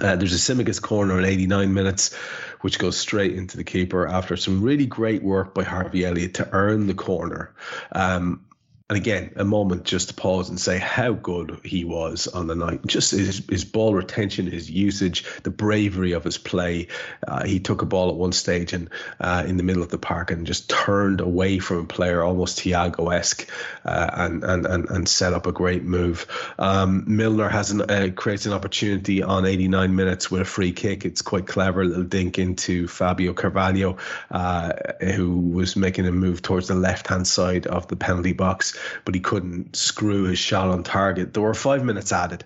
Uh, there's a Tsimikas corner in 89 minutes, which goes straight into the keeper after some really great work by Harvey Elliott to earn the corner. Um, and again, a moment just to pause and say how good he was on the night. Just his, his ball retention, his usage, the bravery of his play. Uh, he took a ball at one stage and uh, in the middle of the park and just turned away from a player almost Thiago esque uh, and, and, and and set up a great move. Um, Milner has an, uh, creates an opportunity on 89 minutes with a free kick. It's quite clever, little dink into Fabio Carvalho, uh, who was making a move towards the left hand side of the penalty box but he couldn't screw his shot on target. There were five minutes added.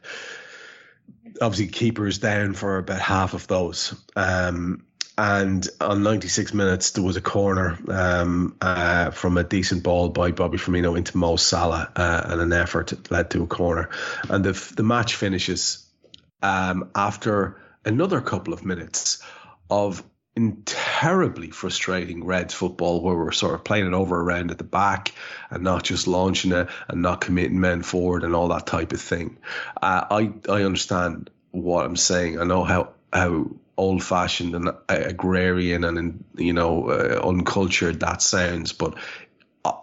Obviously, keepers down for about half of those. Um, and on 96 minutes, there was a corner um, uh, from a decent ball by Bobby Firmino into Mo Salah, uh, and an effort led to a corner. And the the match finishes um, after another couple of minutes of in terribly frustrating Reds football where we're sort of playing it over around at the back and not just launching it and not committing men forward and all that type of thing. Uh, I I understand what I'm saying. I know how how old fashioned and agrarian and you know uh, uncultured that sounds, but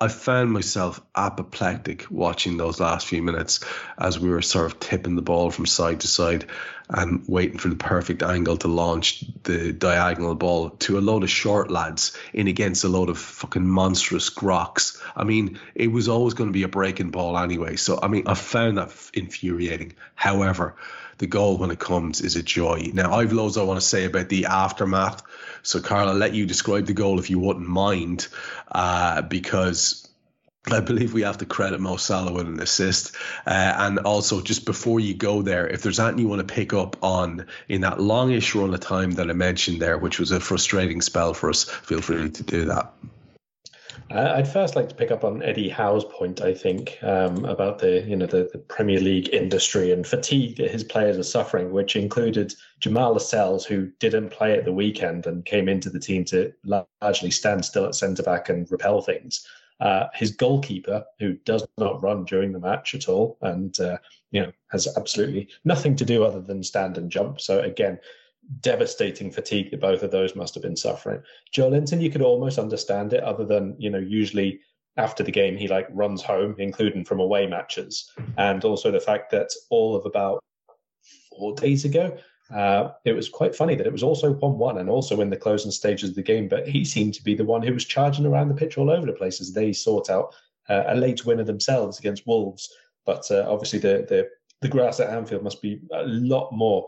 I found myself apoplectic watching those last few minutes as we were sort of tipping the ball from side to side and waiting for the perfect angle to launch the diagonal ball to a load of short lads in against a load of fucking monstrous grocks. I mean, it was always going to be a breaking ball anyway. So, I mean, I found that infuriating. However, the goal when it comes is a joy. Now, I've loads I want to say about the aftermath. So, Karl, I'll let you describe the goal if you wouldn't mind, uh, because I believe we have to credit Mo Salah with an assist. Uh, and also, just before you go there, if there's anything you want to pick up on in that longish run of time that I mentioned there, which was a frustrating spell for us, feel free to do that. Uh, I'd first like to pick up on Eddie Howe's point. I think um, about the you know the, the, Premier League industry and fatigue that his players are suffering, which included Jamal Lascelles, who didn't play at the weekend and came into the team to largely stand still at centre back and repel things. Uh, his goalkeeper, who does not run during the match at all, and uh, you know has absolutely nothing to do other than stand and jump. So again, devastating fatigue that both of those must have been suffering. Joelinton, you could almost understand it, other than you know usually after the game he like runs home, including from away matches, and also the fact that all of about four days ago. Uh, it was quite funny that it was also 1 1 and also in the closing stages of the game, but he seemed to be the one who was charging around the pitch all over the place as they sort out uh, a late winner themselves against Wolves. But uh, obviously, the, the, the grass at Anfield must be a lot more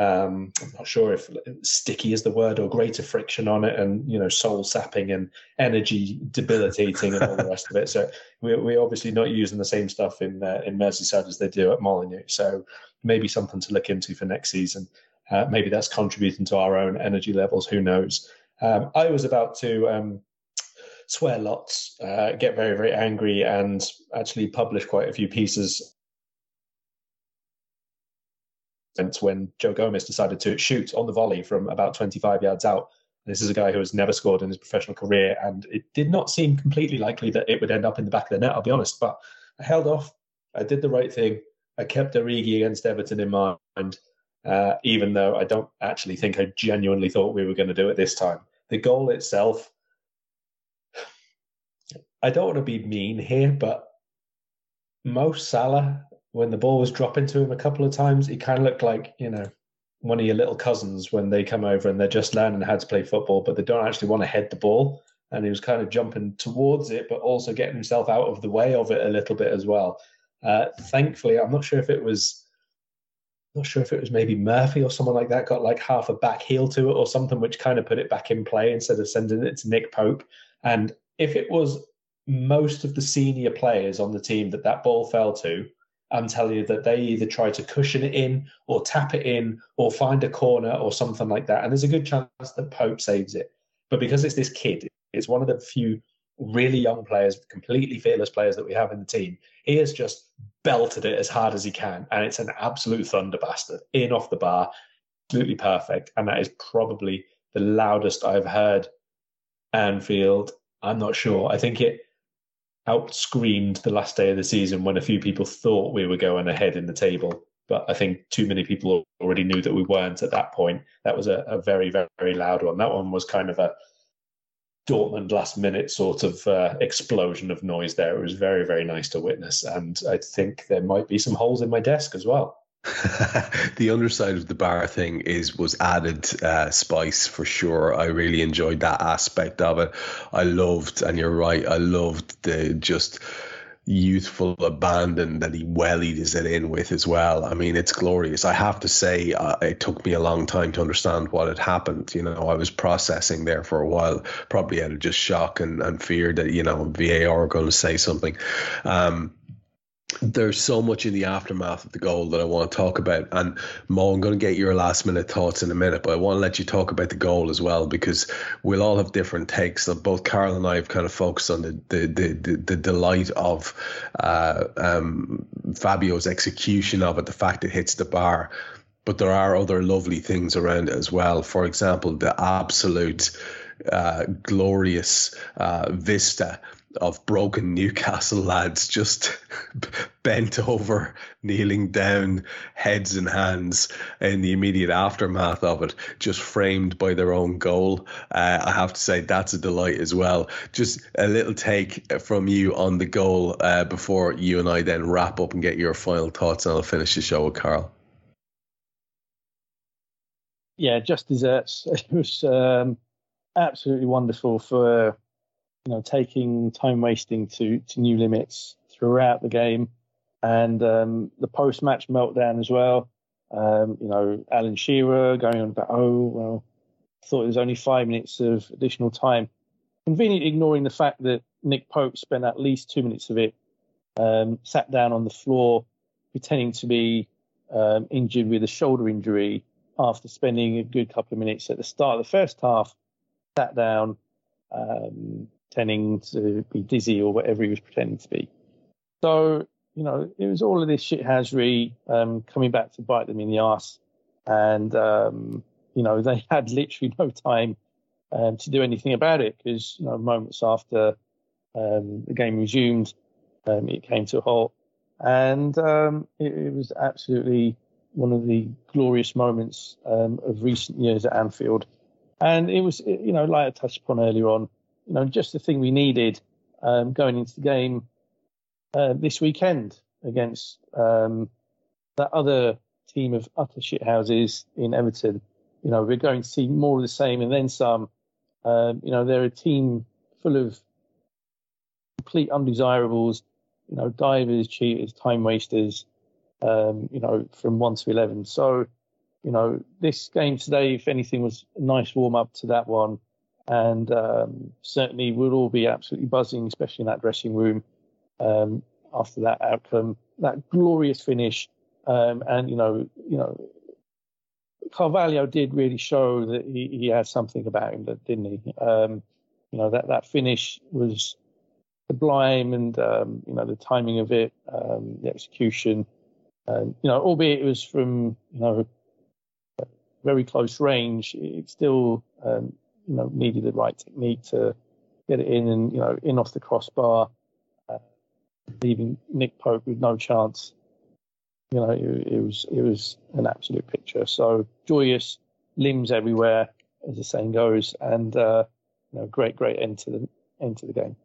um, I'm not sure if sticky is the word or greater friction on it, and you know, soul sapping and energy debilitating and all the rest of it. So we're, we're obviously not using the same stuff in uh, in Merseyside as they do at Molineux. So maybe something to look into for next season. Uh, maybe that's contributing to our own energy levels. Who knows? Um, I was about to um, swear lots, uh, get very very angry, and actually publish quite a few pieces when Joe Gomez decided to shoot on the volley from about 25 yards out. This is a guy who has never scored in his professional career, and it did not seem completely likely that it would end up in the back of the net, I'll be honest. But I held off. I did the right thing. I kept Origi against Everton in mind, uh, even though I don't actually think I genuinely thought we were going to do it this time. The goal itself, I don't want to be mean here, but Mo Salah when the ball was dropping to him a couple of times, he kind of looked like, you know, one of your little cousins when they come over and they're just learning how to play football, but they don't actually want to head the ball. And he was kind of jumping towards it, but also getting himself out of the way of it a little bit as well. Uh, thankfully, I'm not sure if it was, not sure if it was maybe Murphy or someone like that got like half a back heel to it or something, which kind of put it back in play instead of sending it to Nick Pope. And if it was most of the senior players on the team that that ball fell to, I'm telling you that they either try to cushion it in or tap it in or find a corner or something like that. And there's a good chance that Pope saves it. But because it's this kid, it's one of the few really young players, completely fearless players that we have in the team. He has just belted it as hard as he can. And it's an absolute thunder bastard in off the bar, absolutely perfect. And that is probably the loudest I've heard Anfield. I'm not sure. I think it out screamed the last day of the season when a few people thought we were going ahead in the table. But I think too many people already knew that we weren't at that point. That was a, a very, very, very loud one. That one was kind of a Dortmund last minute sort of uh, explosion of noise there. It was very, very nice to witness. And I think there might be some holes in my desk as well. the underside of the bar thing is was added uh, spice for sure. I really enjoyed that aspect of it. I loved, and you're right, I loved the just youthful abandon that he wellied it in with as well. I mean, it's glorious. I have to say, uh, it took me a long time to understand what had happened. You know, I was processing there for a while, probably out of just shock and, and fear that, you know, VAR are going to say something. Um, there's so much in the aftermath of the goal that I want to talk about. And Mo, I'm going to get your last minute thoughts in a minute, but I want to let you talk about the goal as well because we'll all have different takes. So both Karl and I have kind of focused on the the the, the, the delight of uh, um, Fabio's execution of it, the fact it hits the bar. But there are other lovely things around it as well. For example, the absolute uh, glorious uh, vista of broken Newcastle lads just bent over, kneeling down, heads and hands in the immediate aftermath of it, just framed by their own goal. Uh, I have to say that's a delight as well. Just a little take from you on the goal uh, before you and I then wrap up and get your final thoughts, and I'll finish the show with Karl. Yeah, just desserts. It was um, absolutely wonderful for you know, taking time wasting to to new limits throughout the game, and um, the post match meltdown as well. Um, you know, Alan Shearer going on about, oh well, I thought it was only five minutes of additional time, conveniently ignoring the fact that Nick Pope spent at least two minutes of it um, sat down on the floor, pretending to be um, injured with a shoulder injury after spending a good couple of minutes at the start of the first half, sat down, um, pretending to be dizzy or whatever he was pretending to be. So, you know, it was all of this shithousery um, coming back to bite them in the ass. And, um, you know, they had literally no time um, to do anything about it because, you know, moments after um, the game resumed, um, it came to a halt. And um, it, it, was absolutely one of the glorious moments of recent years at Anfield. And it was, you know, like I touched upon earlier on, you know, just the thing we needed um, going into the game uh, this weekend against um, that other team of utter shithouses in Everton. You know, we're going to see more of the same and then some. Um, you know, they're a team full of complete undesirables, you know, divers, cheaters, time wasters, um, you know, from 1 to 11. So, you know, this game today, if anything, was a nice warm up to that one and um, certainly we'll all be absolutely buzzing, especially in that dressing room um, after that outcome, that glorious finish, um, and you know, you know, Carvalho did really show that he, he had something about him, didn't he? Um, you know that that finish was sublime, and um, you know the timing of it, um, the execution, And, you know, albeit it was from you know very close range, it still um, you know needed the right technique to get it in and you know in off the crossbar, uh, leaving Nick Pope with no chance. You know, it, it, was it was an absolute picture. So joyous, limbs everywhere, as the saying goes, and uh, you know, great great end to the end to the game.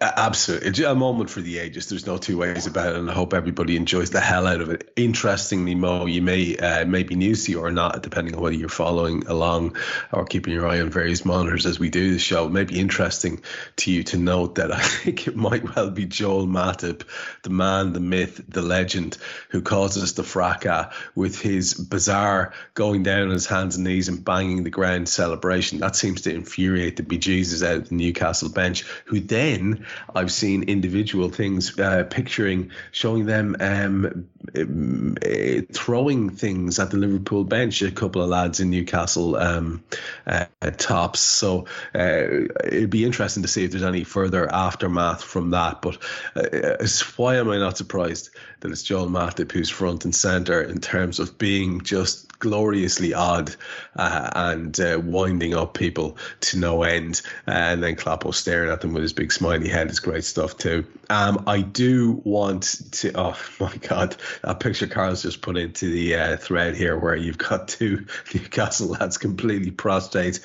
Absolutely. A moment for the ages. There's no two ways about it. And I hope everybody enjoys the hell out of it. Interestingly, Mo, you may uh, may be news to you or not, depending on whether you're following along or keeping your eye on various monitors as we do the show. It may be interesting to you to note that I think it might well be Joel Matip, the man, the myth, the legend, who causes the fracas with his bizarre going down on his hands and knees and banging the ground celebration. That seems to infuriate the bejesus out of the Newcastle bench, who then I've seen individual things, uh, picturing, showing them um, uh, throwing things at the Liverpool bench. A couple of lads in Newcastle um, uh, tops. So uh, it'd be interesting to see if there's any further aftermath from that. But uh, why am I not surprised that it's Joel Matip who's front and center in terms of being just gloriously odd uh, and uh, winding up people to no end. and then Kloppo staring at them with his big smiley head is great stuff too. Um, I do want to. Oh my God, that picture Karl's just put into the uh, thread here, where you've got two Newcastle lads completely prostrate,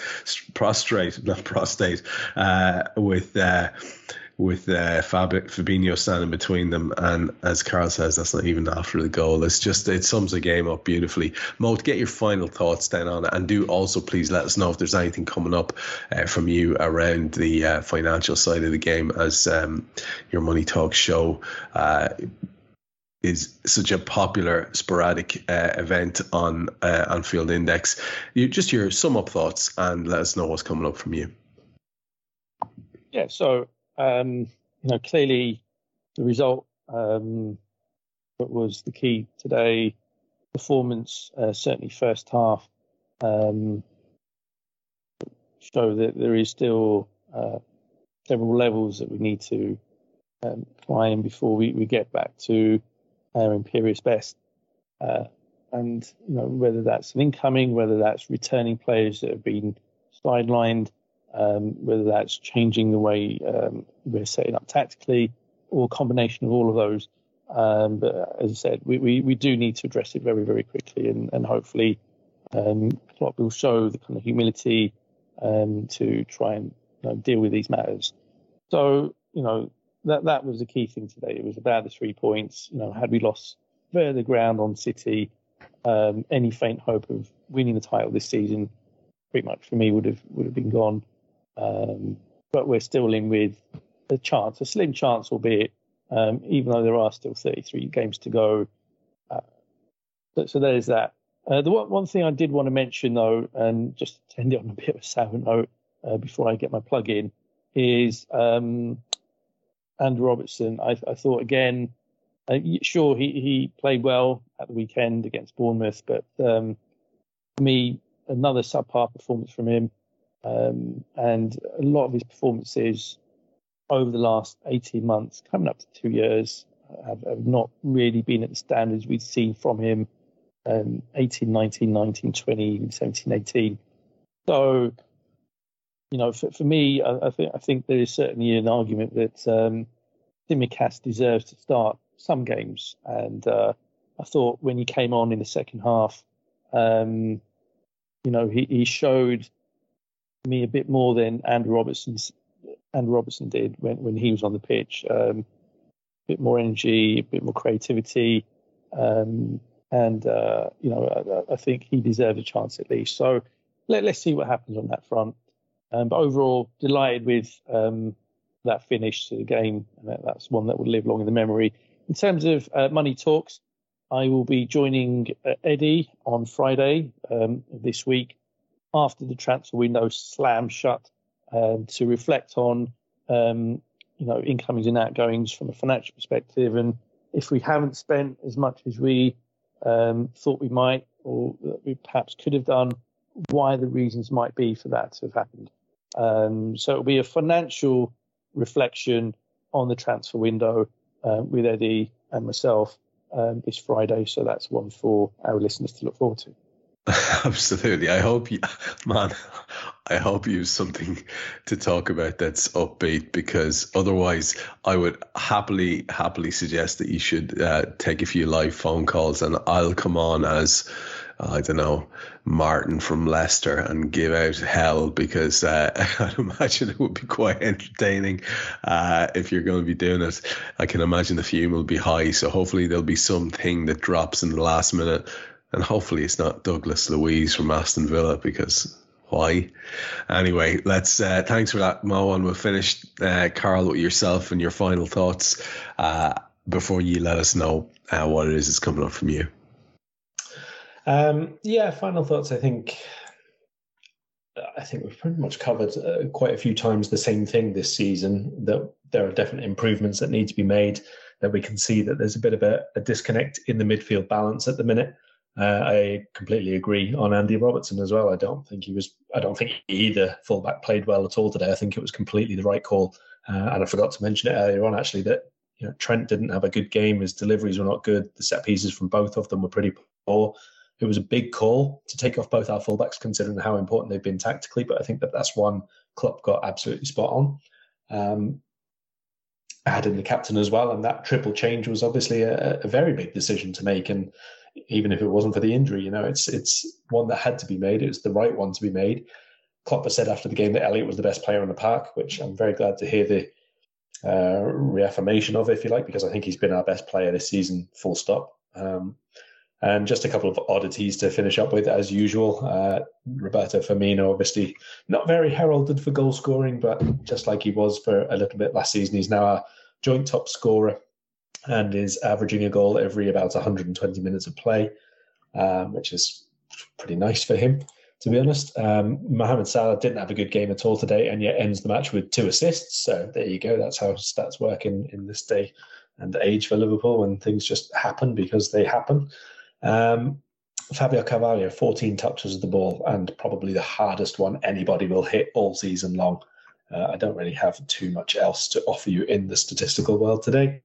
prostrate, not prostate, uh, with. With uh, Fab- Fabinho standing between them. And as Karl says, that's not even after the goal. It's just, it sums the game up beautifully. Mo, get your final thoughts then on it. And do also please let us know if there's anything coming up uh, from you around the uh, financial side of the game as um, your Money Talk show uh, is such a popular sporadic uh, event on uh, Anfield Index. You just your sum up thoughts and let us know what's coming up from you. Yeah, so um, you know, clearly the result um, was the key today. Performance, uh, certainly first half, um, show that there is still uh, several levels that we need to um, climb before we, we get back to our imperious best. Uh, and you know whether that's an incoming, whether that's returning players that have been sidelined, um, whether that's changing the way um, we're setting up tactically or a combination of all of those. Um, but as I said, we, we, we, do need to address it very, very quickly and, and hopefully um, Klopp will show the kind of humility um, to try and you know, deal with these matters. So, you know, that, that was the key thing today. It was about the three points. You know, had we lost further ground on City, um, any faint hope of winning the title this season pretty much for me would have would have been gone. Um, but we're still in with a chance, a slim chance, albeit, um, even though there are still 33 games to go. Uh, so, so, there's that. Uh, the one, one thing I did want to mention, though, and just to end it on a bit of a sour note uh, before I get my plug in, is um, Andrew Robertson. I, I thought, again, uh, sure, he, he played well at the weekend against Bournemouth, but um, for me, another subpar performance from him. Um, and a lot of his performances over the last 18 months, coming up to two years, have, have not really been at the standards we've seen from him um, 18, 19, 19, 20, 17, 18. So, you know, for, for me, I, I, think I think there is certainly an argument that um, deserves to start some games. And uh, I thought when he came on in the second half, um, you know, he, he showed me a bit more than Andrew Robertson's Andrew Robertson did when, when he was on the pitch. Um, a bit more energy, a bit more creativity, um, and uh, you know I, I, think he deserved a chance at least. So let, us see what happens on that front. Um, but overall, delighted with um, that finish to the game, that's one that will live long in the memory. In terms of uh, money talks, I will be joining uh, Eddie on Friday um, this week after the transfer window slam shut um, to reflect on um, you know incomings and outgoings from a financial perspective, and if we haven't spent as much as we um, thought we might, or that we perhaps could have done, why the reasons might be for that to have happened. Um, so it'll be a financial reflection on the transfer window uh, with Eddie and myself um, this Friday. So that's one for our listeners to look forward to. Absolutely. I hope you, man, I hope you have something to talk about that's upbeat because otherwise I would happily, happily suggest that you should uh, take a few live phone calls and I'll come on as, I don't know, Martin from Leicester and give out hell because uh, I'd imagine it would be quite entertaining uh, if you're going to be doing it. I can imagine the fume will be high. So hopefully there'll be something that drops in the last minute and hopefully it's not Douglas Luiz from Aston Villa because why? Anyway, let's uh, thanks for that, Mo, and we'll finish, uh, Karl, with yourself and your final thoughts uh, before you let us know uh, what it is that's coming up from you. Um, yeah, final thoughts. I think I think we've pretty much covered uh, quite a few times the same thing this season. That there are definite improvements that need to be made. That we can see that there's a bit of a, a disconnect in the midfield balance at the minute. Uh, I completely agree on Andy Robertson as well. I don't think he was. I don't think either fullback played well at all today. I think it was completely the right call. Uh, and I forgot to mention it earlier on actually that you know Trent didn't have a good game. His deliveries were not good. The set pieces from both of them were pretty poor. It was a big call to take off both our fullbacks, considering how important they've been tactically. But I think that that's one Klopp got absolutely spot on. Um, add in the captain as well, and that triple change was obviously a, a, very big decision to make. And even if it wasn't for the injury, you know, it's it's one that had to be made. It was the right one to be made. Klopp has said after the game that Elliott was the best player on the park, which I'm very glad to hear the uh, reaffirmation of, if you like, because I think he's been our best player this season, full stop. Um, and just a couple of oddities to finish up with, as usual. Uh, Roberto Firmino, obviously not very heralded for goal scoring, but just like he was for a little bit last season, he's now a joint top scorer and is averaging a goal every about 120 minutes of play, um, which is pretty nice for him, to be honest. Um, Mohamed Salah didn't have a good game at all today and yet ends the match with two assists. So there you go. That's how stats work in, in this day and age for Liverpool when things just happen because they happen. Um, Fabio Carvalho, 14 touches of the ball, and probably the hardest one anybody will hit all season long. Uh, I don't really have too much else to offer you in the statistical world today.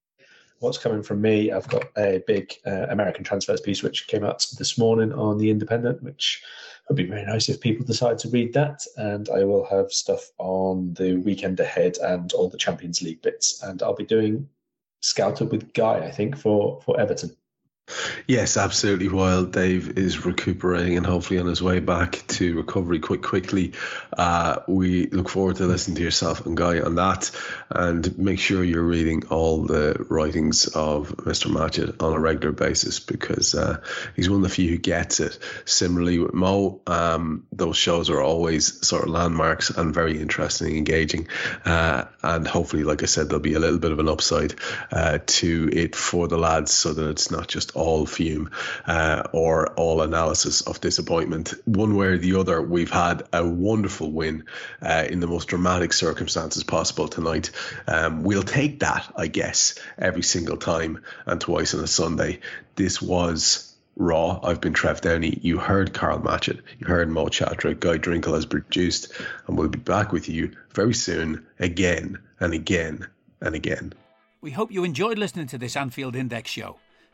What's coming from me? I've got a big uh, American transfers piece which came out this morning on the Independent, which would be very nice if people decide to read that. And I will have stuff on the weekend ahead and all the Champions League bits. And I'll be doing Scouted with Guy, I think, for for Everton. Yes, absolutely. While Dave is recuperating and hopefully on his way back to recovery quite quickly, uh, we look forward to listening to yourself and Guy on that. And make sure you're reading all the writings of Mr. Matchett on a regular basis because uh, he's one of the few who gets it. Similarly with Mo, um, those shows are always sort of landmarks and very interesting and engaging. Uh, and hopefully, like I said, there'll be a little bit of an upside uh, to it for the lads so that it's not just all fume uh, or all analysis of disappointment. One way or the other, we've had a wonderful win uh, in the most dramatic circumstances possible tonight. Um, we'll take that, I guess, every single time and twice on a Sunday. This was Raw. I've been Trev Downey. You heard Karl Matchett. You heard Mo Chatra. Guy Drinkle has produced, and we'll be back with you very soon, again and again and again. We hope you enjoyed listening to this Anfield Index show